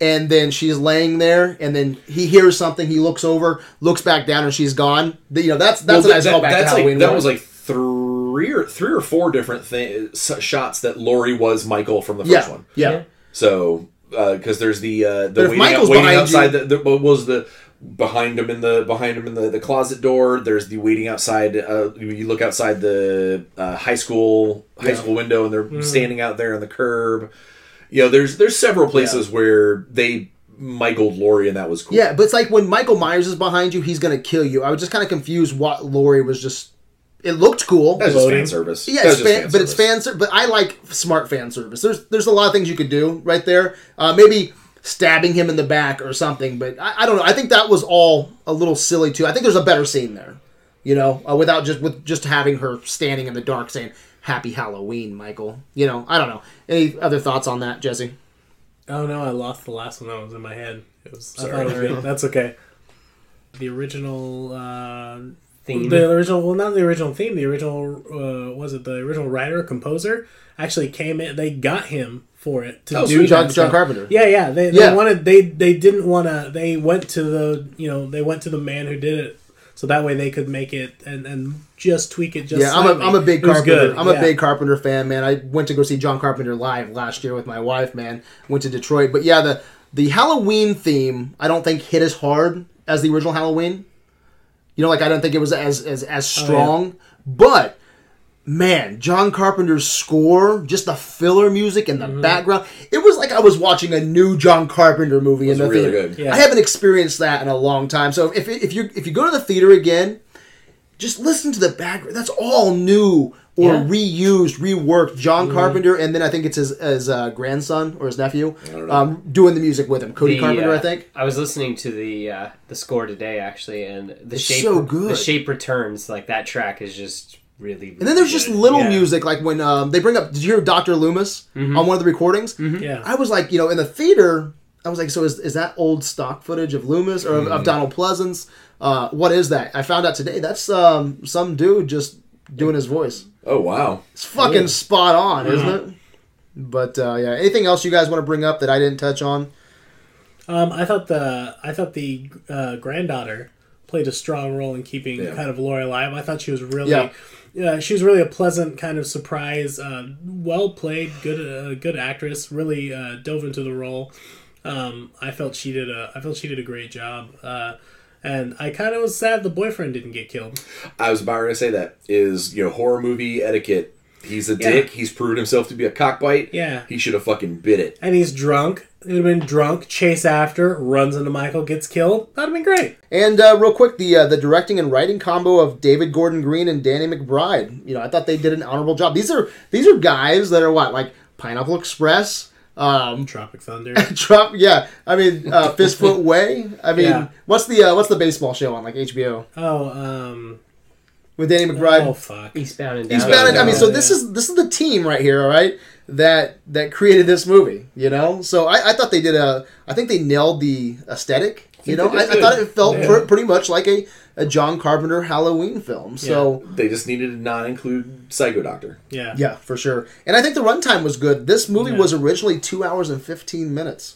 and then she's laying there, and then he hears something. He looks over, looks back down, and she's gone. The- You know that's that's Well, a nice that- callback that's to like that was like three or three or four different things shots that Laurie was Michael from the first yeah, one. yeah, Yeah. So because there's the uh, the if waiting, Michael's waiting outside you- the, the what was the behind him in the behind him in the, the closet door. There's the waiting outside. Uh, you look outside the uh, high school high Yeah. school window, and they're standing out there on the curb. You know, there's there's several places where they Michael Laurie, and that was cool. Yeah, but it's like when Michael Myers is behind you, he's gonna kill you. I was just kind of confused what Laurie was just. It looked cool. that's just fan service. Yeah, That's it's just fan, but it's service. fan ser- But I like smart fan service. There's there's a lot of things you could do right there. Uh, maybe stabbing him in the back or something. But I, I don't know. I think that was all a little silly too. I think there's a better scene there. You know, uh, without just with just having her standing in the dark saying "Happy Halloween, Michael." You know, I don't know. Any other thoughts on that, Jesse? Oh no, I lost the last one that was in my head. It was. I Sorry. thought it was good. That's okay. The original. Uh, Theme. The original, well, not the original theme. The original uh, was it the original writer composer actually came in. They got him for it to Oh, do sweet. John- John. Carpenter. Yeah, yeah. They, Yeah. they wanted they they didn't want to. They went to the you know they went to the man who did it, so that way they could make it and and just tweak it. Just yeah, I'm a. I'm a big Carpenter. I'm a big Carpenter fan, man. I went to go see John Carpenter live last year with my wife, man. Went to Detroit, but yeah, the the Halloween theme I don't think hit as hard as the original Halloween. You know, like I don't think it was as as as Oh, yeah. strong, but man, John Carpenter's score, just the filler music and the Mm-hmm. background, it was like I was watching a new John Carpenter movie in was the really theater. good. Yeah. I haven't experienced that in a long time. So if if you if you go to the theater again, just listen to the background. That's all new or Yeah. reused, reworked. John Mm-hmm. Carpenter, and then I think it's his his uh, grandson or his nephew um, doing the music with him. Cody The, Carpenter, uh, I think. I was listening to the uh, the score today actually, and the It's shape so good. the shape returns like that track is just really. And then there's just little Yeah. music, like when um, they bring up. Did you hear Doctor Loomis Mm-hmm. on one of the recordings? Yeah. I was like, you know, in the theater, I was like, so is, is that old stock footage of Loomis or of, of Donald Pleasence? Uh, what is that? I found out today. That's um, some dude just doing his voice. Oh wow. It's fucking spot on, isn't it? But uh, yeah, anything else you guys want to bring up that I didn't touch on? Um, I thought the I thought the uh, granddaughter played a strong role in keeping Yeah. kind of Lori alive. I thought she was really, Yeah. Yeah, she was really a pleasant kind of surprise. Uh, well played, good, uh, good actress. Really uh, dove into the role. Um, I felt she did a I felt she did a great job. Uh, and I kind of was sad the boyfriend didn't get killed. I was about to say that is you know horror movie etiquette. He's a Yeah. dick. He's proven himself to be a cockbite. Yeah. He should have fucking bit it. And he's drunk. He'd have been drunk. Chase after, runs into Michael, gets killed. That'd have been great. And uh, real quick, the uh, the directing and writing combo of David Gordon Green and Danny McBride. You know, I thought they did an honorable job. These are these are guys that are what like Pineapple Express. Um, [LAUGHS] Tropic Thunder. [LAUGHS] Trump, yeah. I mean, uh, Fistfoot Way. I mean, Yeah. what's the uh, what's the baseball show on like HBO oh, um, with Danny McBride? oh fuck. Eastbound and He's Down. bound. I mean, so Yeah. this is this is the team right here, all right, that that created this movie. You know, so I, I thought they did a. I think they nailed the aesthetic. You know, I, I thought it felt Yeah. pr- pretty much like a, a John Carpenter Halloween film. So They just needed to not include Psycho Doctor. Yeah. yeah, for sure. And I think the runtime was good. This movie Yeah. was originally two hours and fifteen minutes.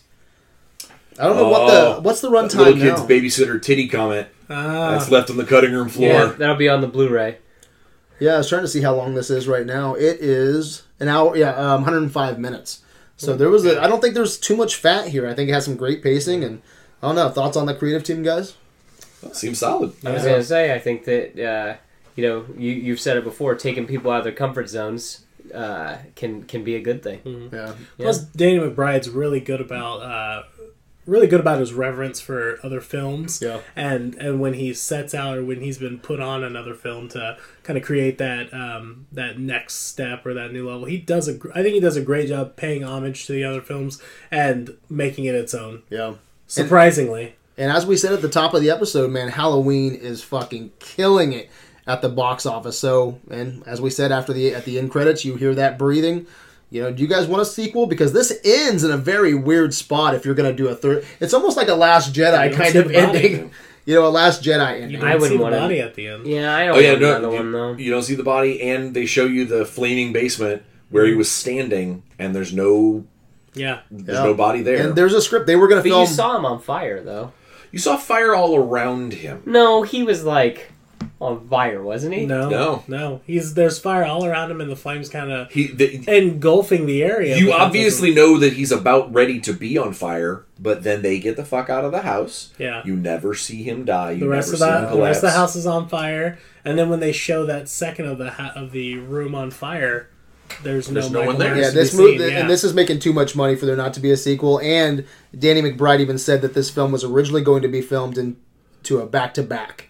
I don't know what Oh, the what's the runtime. Little kid's now. babysitter titty comment Ah, that's left on the cutting room floor. Yeah, that'll be on the Blu-ray. Yeah, I was trying to see how long this is right now. It is an hour. Yeah, um, 105 minutes. So there was a. I don't think there's too much fat here. I think it has some great pacing and. I don't know. Thoughts on the creative team, guys? Seems solid. I was Yeah. gonna say, I think that uh, you know, you you've said it before, taking people out of their comfort zones uh, can can be a good thing. Yeah. Plus, Danny McBride's really good about uh, really good about his reverence for other films. Yeah. And and when he sets out or when he's been put on another film to kind of create that um, that next step or that new level, he does a. I think he does a great job paying homage to the other films and making it its own. Yeah. Surprisingly. And as we said at the top of the episode, man, Halloween is fucking killing it at the box office. So, and as we said after the at the end credits, you hear that breathing. You know, do you guys want a sequel? Because this ends in a very weird spot. If you're going to do a third, it's almost like a Last Jedi kind of ending. [LAUGHS] You know, a Last Jedi ending. You I don't wouldn't see the wanna- body at the end. Yeah, I oh, don't Oh yeah, want no, another you, one though. you don't see the body, and they show you the flaming basement where he mm. was standing, and there's no Yeah. there's Yeah. no body there. and there's a script they were going to But film. you saw him on fire though. you saw fire all around him. No, he was like on fire, wasn't he? No. No. No. He's there's fire all around him and the flames kind of He, the, engulfing the area. you obviously know that he's about ready to be on fire, but then they get the fuck out of the house. Yeah. You never see him die. You the rest never of see him the the rest of the house is on fire, and then when they show that second of the ha- of the room on fire, there's no There's no Michael one there. Yeah, this movie, yeah. and this is making too much money for there not to be a sequel. And Danny McBride even said that this film was originally going to be filmed into a back to back.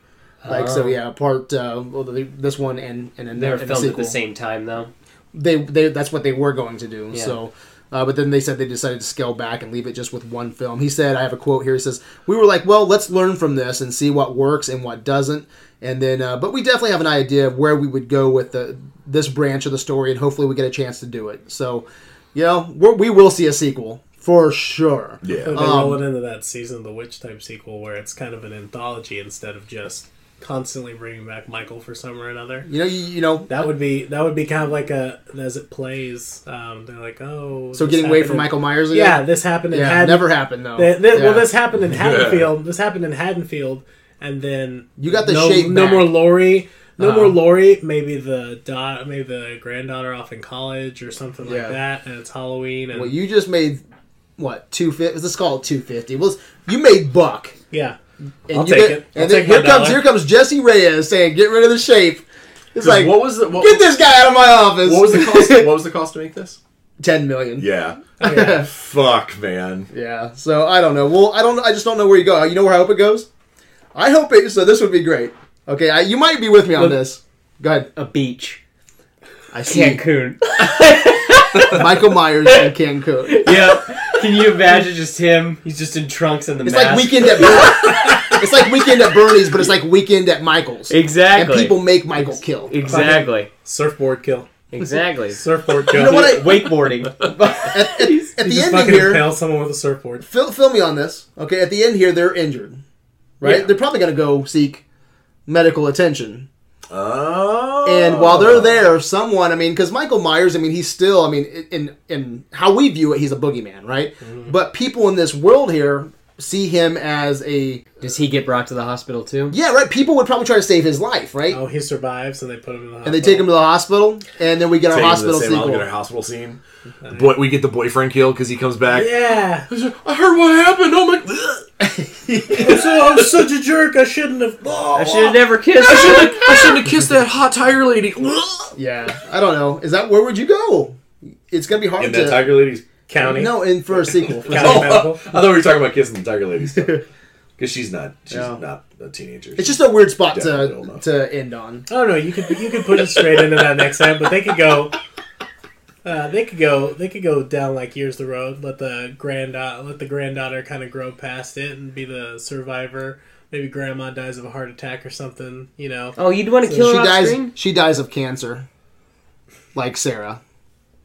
Like so, Oh. yeah. Part uh, well, the, this one and and, and They were and a filmed at the same time though. They they that's what they were going to do. Yeah. So. Uh, but then they said they decided to scale back and leave it just with one film. He said, I have a quote here. He says, "We were like, well, let's learn from this and see what works and what doesn't, and then, uh, but we definitely have an idea of where we would go with the this branch of the story, and hopefully we get a chance to do it. So, you know, we're, we will see a sequel for sure. Yeah. They Um, roll it into that season of the witch type sequel where it's kind of an anthology instead of just constantly bringing back Michael for some or another. You know, you, you know, That would be that would be kind of like a as it plays. Um, they're like, oh, so getting away from in- Michael Myers Yeah, this happened in yeah, Haddon- never happened though. Th- th- Yeah. Well, this happened in [LAUGHS] Haddonfield. This happened in Haddonfield, and then You got the no, shape No back. more Laurie. No Uh-huh. more Laurie. Maybe the dot. Maybe the granddaughter off in college or something Yeah. like that. And it's Halloween. And well, you just made what two fifty? Let's call it two fifty. Well, you made buck. yeah, And I'll you take get- it. I'll And then take my here comes dollar. here comes Jesse Reyes saying, "Get rid of the shape." It's like, what was the what, get this guy out of my office. what was the cost? what was the [LAUGHS] cost to make this? Ten million. Yeah. [LAUGHS] Yeah. Fuck, man. Yeah. So I don't know. Well, I don't. I just don't know where you go. You know where I hope it goes. I hope it. So this would be great. Okay, I, you might be with me on Look- this. Go ahead. A beach. I see Cancun. [LAUGHS] Michael Myers in Cancun. yeah. Can you imagine just him? He's just in trunks and the It's mask. like weekend at Bernie's. [LAUGHS] it's like weekend at Bernie's, but it's like weekend at Michael's. Exactly. And people make Michael kill. Exactly. surfboard kill. Exactly. Surfboard kill. You know what I- Wakeboarding. [LAUGHS] At, at, at [LAUGHS] You the just ending fucking here, impale someone with a surfboard. fill, fill me on this. Okay, at the end here, they're injured, right? Yeah. They're probably going to go seek medical attention. Oh. And while they're there, someone, I mean, because Michael Myers, I mean, he's still, I mean, in in how we view it, he's a boogeyman, right? Mm-hmm. But people in this world here see him as a Does he get brought to the hospital too? yeah, right. People would probably try to save his life, right? Oh, he survives, and they put him in the And they take him to the hospital, and then we get our Take him to hospital the same, I'll get our hospital scene. Boy, we get the boyfriend killed because he comes back. Yeah, I heard what happened. Oh my! [LAUGHS] I'm, so, I'm such a jerk. I shouldn't have. Oh, I should have never kissed I shouldn't. I [LAUGHS] shouldn't have kissed that hot tiger lady. Yeah, I don't know. Is that where would you go? It's gonna be hard And to that tiger lady's. county. no, in for a sequel. For County sure. medical. I thought we were talking about kissing the tiger lady stuff. [LAUGHS] Because she's not. She's Yeah. not a teenager. It's just a weird spot Definitely to old enough. to end on. Oh, I don't know. You could you could put it straight into that next time, but they could go. Uh, they could go. They could go down like years the road. Let the granddaughter let the granddaughter kind of grow past it and be the survivor. Maybe grandma dies of a heart attack or something. You know. Oh, you'd want to kill She her off dies. screen? She dies of cancer, like Sarah.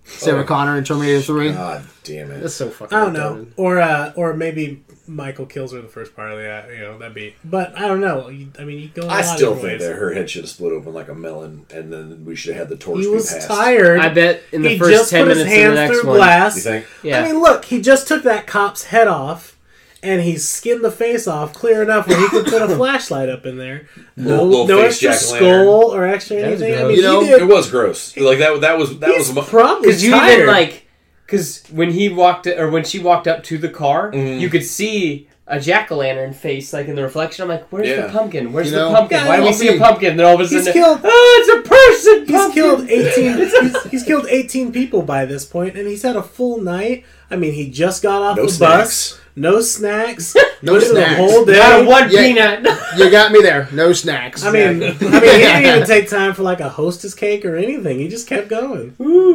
Sarah Oh. Connor in Terminator Three. God damn it. That's so fucking. I don't know. retarded. Or uh, or maybe Michael kills her in the first part of that. Uh, you know, that'd be. But I don't know. I mean, you go. a I lot still think ways. that her head should have split open like a melon, and then we should have had the torch He be was passed. tired. I bet in the he first 10 minutes of the next one. glass. You think? Yeah. I mean, look, he just took that cop's head off, and he skinned the face off clear enough where he could put a [LAUGHS] flashlight up in there. No, Little- little no face extra skull or extra anything. I mean, You know, did, It was gross. Like that. That was. That he's was. mu- probably Because you tired. even like, because when he walked or when she walked up to the car, Mhm. you could see a jack o' lantern face like in the reflection. I'm like, where's Yeah. the pumpkin? Where's You the pumpkin? Why do we see a see. pumpkin? Then all of a He's sudden, killed- oh, it's a person. He's pumpkin." killed eighteen. [LAUGHS] he's, he's killed eighteen people by this point, and he's had a full night. I mean, he just got off No the snacks. bus. No snacks. [LAUGHS] No Went the snacks. whole day. Not a one Yeah. peanut. [LAUGHS] You got me there. No snacks. I mean, I mean, he didn't even [LAUGHS] take time for like a hostess cake or anything. He just kept going.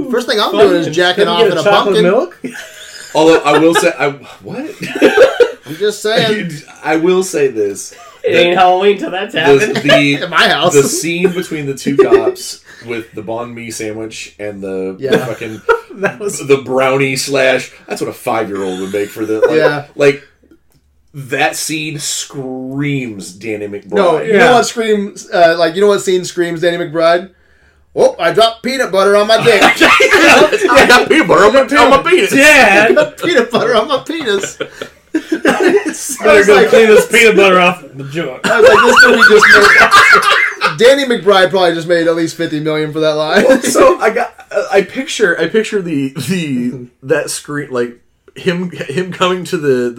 first thing I'm doing is jacking Couldn't off in a chocolate pumpkin. milk. Although I will say, I what? I'm just saying. I will say this: It ain't Halloween till that's the, happened. the, At my house. the scene between the two cops with the banh mi sandwich and the, the Yeah. fucking [LAUGHS] That was the brownie slash that's what a five year old would make for the like, Yeah. like that scene screams Danny McBride. No, you Yeah. know what screams? Uh, like you know what scene screams Danny McBride? Oh, I dropped peanut butter on my dick. [LAUGHS] I got peanut butter on my, on my penis. Dad. [LAUGHS] peanut butter on my penis. I Better go like, clean this peanut butter off the joint. I was like, this movie just made. Danny McBride probably just made at least fifty million for that line. so [LAUGHS] I got I picture I picture the the that screen like him him coming to the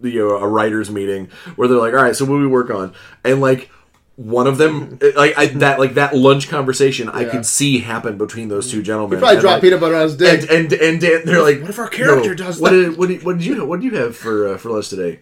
the you know, a writers meeting where they're like all right so what do we work on and like one of them [LAUGHS] like I, that like that lunch conversation I could see happen between those two gentlemen Probably And, dropped like, peanut butter on his dick. and and and Dan, they're like What if our character "Yo, does what that?" did what did, what did you what did you have for uh, for lunch today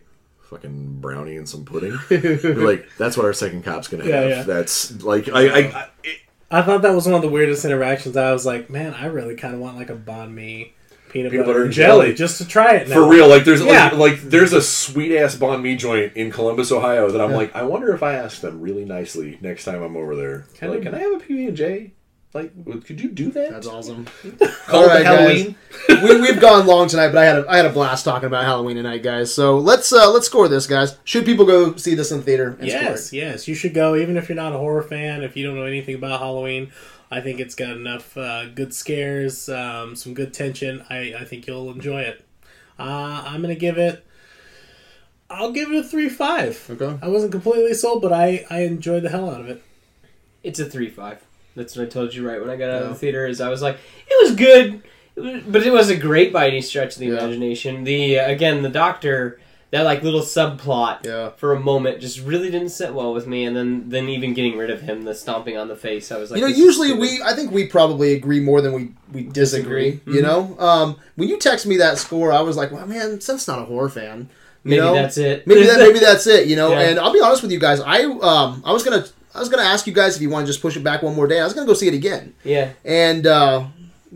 fucking brownie and some pudding [LAUGHS] like that's what our second cop's gonna have yeah. that's like I, I, I it, I thought that was one of the weirdest interactions. I was like, man, I really kind of want like a banh mi peanut, Peanut butter, butter and jelly, jelly. just to try it. Now. For real, like there's Yeah. like, like there's a sweet ass banh mi joint in Columbus, Ohio that I'm like, I wonder if I ask them really nicely next time I'm over there. Kinda- like, can I have a PB and J? Like, could you do that? That's awesome. [LAUGHS] Call All it right, Halloween. [LAUGHS] we, we've gone long tonight, but I had a, I had a blast talking about Halloween tonight, guys. So let's uh, let's score this, guys. Should people go see this in theater? And Yes, Score it? yes, you should go. Even if you're not a horror fan, if you don't know anything about Halloween, I think it's got enough uh, good scares, um, some good tension. I, I think you'll enjoy it. Uh, I'm gonna give it. I'll give it a three five. Okay. I wasn't completely sold, but I I enjoyed the hell out of it. It's a three five. That's what I told you right when I got out of the theater. Is I was like, it was good, it was- but it wasn't great by any stretch of the Yeah. imagination. The uh, again, the doctor, that like little subplot Yeah. for a moment just really didn't sit well with me. And then then even getting rid of him, the stomping on the face, I was like, you know, usually we, I think we probably agree more than we, we disagree. Disagree. You know, um, when you text me that score, I was like, well, man, Seth's not a horror fan. You maybe know? that's it. maybe that, maybe [LAUGHS] that's it. You know, Yeah. and I'll be honest with you guys. I, um, I was gonna, I was gonna ask you guys if you want to just push it back one more day. I was gonna go see it again, yeah. and uh,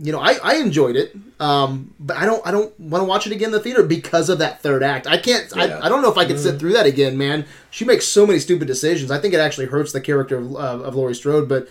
you know, I, I enjoyed it. Um, but I don't, I don't want to watch it again in the theater because of that third act. I can't, Yeah. I, I don't know if I could sit through that again, man. She makes so many stupid decisions. I think it actually hurts the character of, uh, of Laurie Strode, but.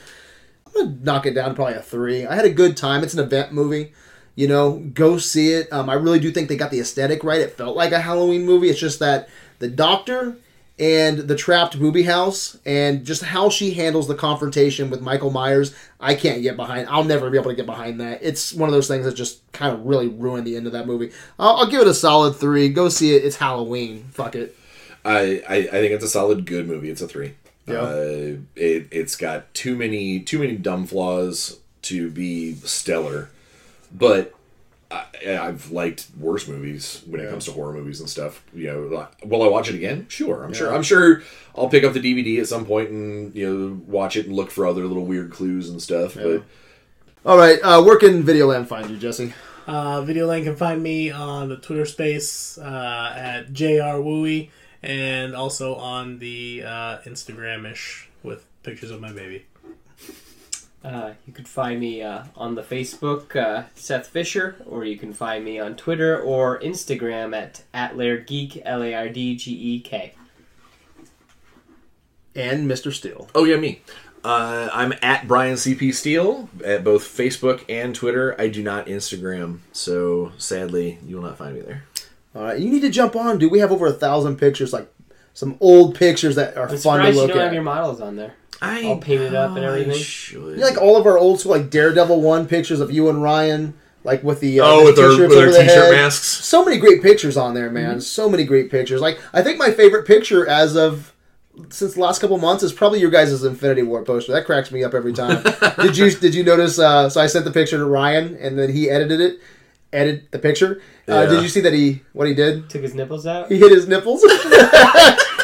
I'm gonna knock it down to probably a three. I had a good time. It's an event movie. You know, go see it. Um, I really do think they got the aesthetic right. It felt like a Halloween movie. It's just that the doctor and the trapped booby house and just how she handles the confrontation with Michael Myers, I can't get behind. I'll never be able to get behind that. It's one of those things that just kind of really ruined the end of that movie. I'll, I'll give it a solid three. Go see it. It's Halloween. Fuck it. I, I I think it's a solid good movie. It's a three. Yeah. Uh, it it's got too many too many dumb flaws to be stellar, but I, I've liked worse movies when it comes to horror movies and stuff. You know, will I watch it again? Sure, I'm sure. I'm sure I'll pick up the DVD at some point and you know watch it and look for other little weird clues and stuff. But All right. Uh, where can Videoland find you, Jesse? Uh, Videoland can find me on the Twitter space uh, at jrwooey and also on the uh, Instagram-ish with pictures of my baby. Uh, you could find me uh, on the Facebook, uh, Seth Fisher, or you can find me on Twitter or Instagram at at lairdgeek, L A R D G E K. And Mr. Steele. Oh yeah, me. Uh, I'm at Brian CP Steele at both Facebook and Twitter. I do not Instagram, so sadly, you will not find me there. All right, you need to jump on, dude. We have over a thousand pictures, like some old pictures that are I'm fun to surprised you look don't at. have your models on there. I All painted up and everything. should. You know, like all of our old school, like Daredevil one pictures of you and Ryan, like with the uh, oh, the with their, t-shirts with their over the t-shirt head. masks. So many great pictures on there, man. So many great pictures. Like I think my favorite picture as of since the last couple months is probably your guys' Infinity War poster. That cracks me up every time. [LAUGHS] did you did you notice? Uh, so I sent the picture to Ryan, and then he edited it, edited the picture. Uh, Yeah. Did you see that he what he did? Took his nipples out. He hit his nipples. [LAUGHS]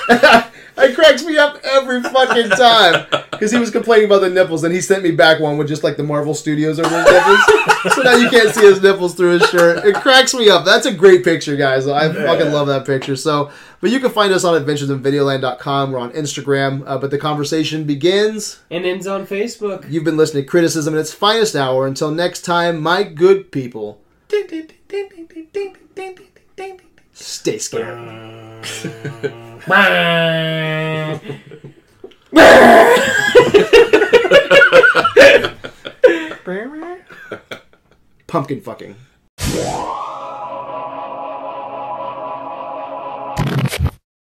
[LAUGHS] it cracks me up every fucking time because he was complaining about the nipples, and he sent me back one with just like the Marvel Studios over his nipples. so now you can't see his nipples through his shirt. It cracks me up. That's a great picture, guys. I fucking love that picture. So, but you can find us on adventuresinvideoland.com. We're on Instagram. Uh, but the conversation begins. And ends on Facebook. You've been listening to Criticism in its finest hour. Until next time, my good people, stay scared. [LAUGHS] Pumpkin fucking.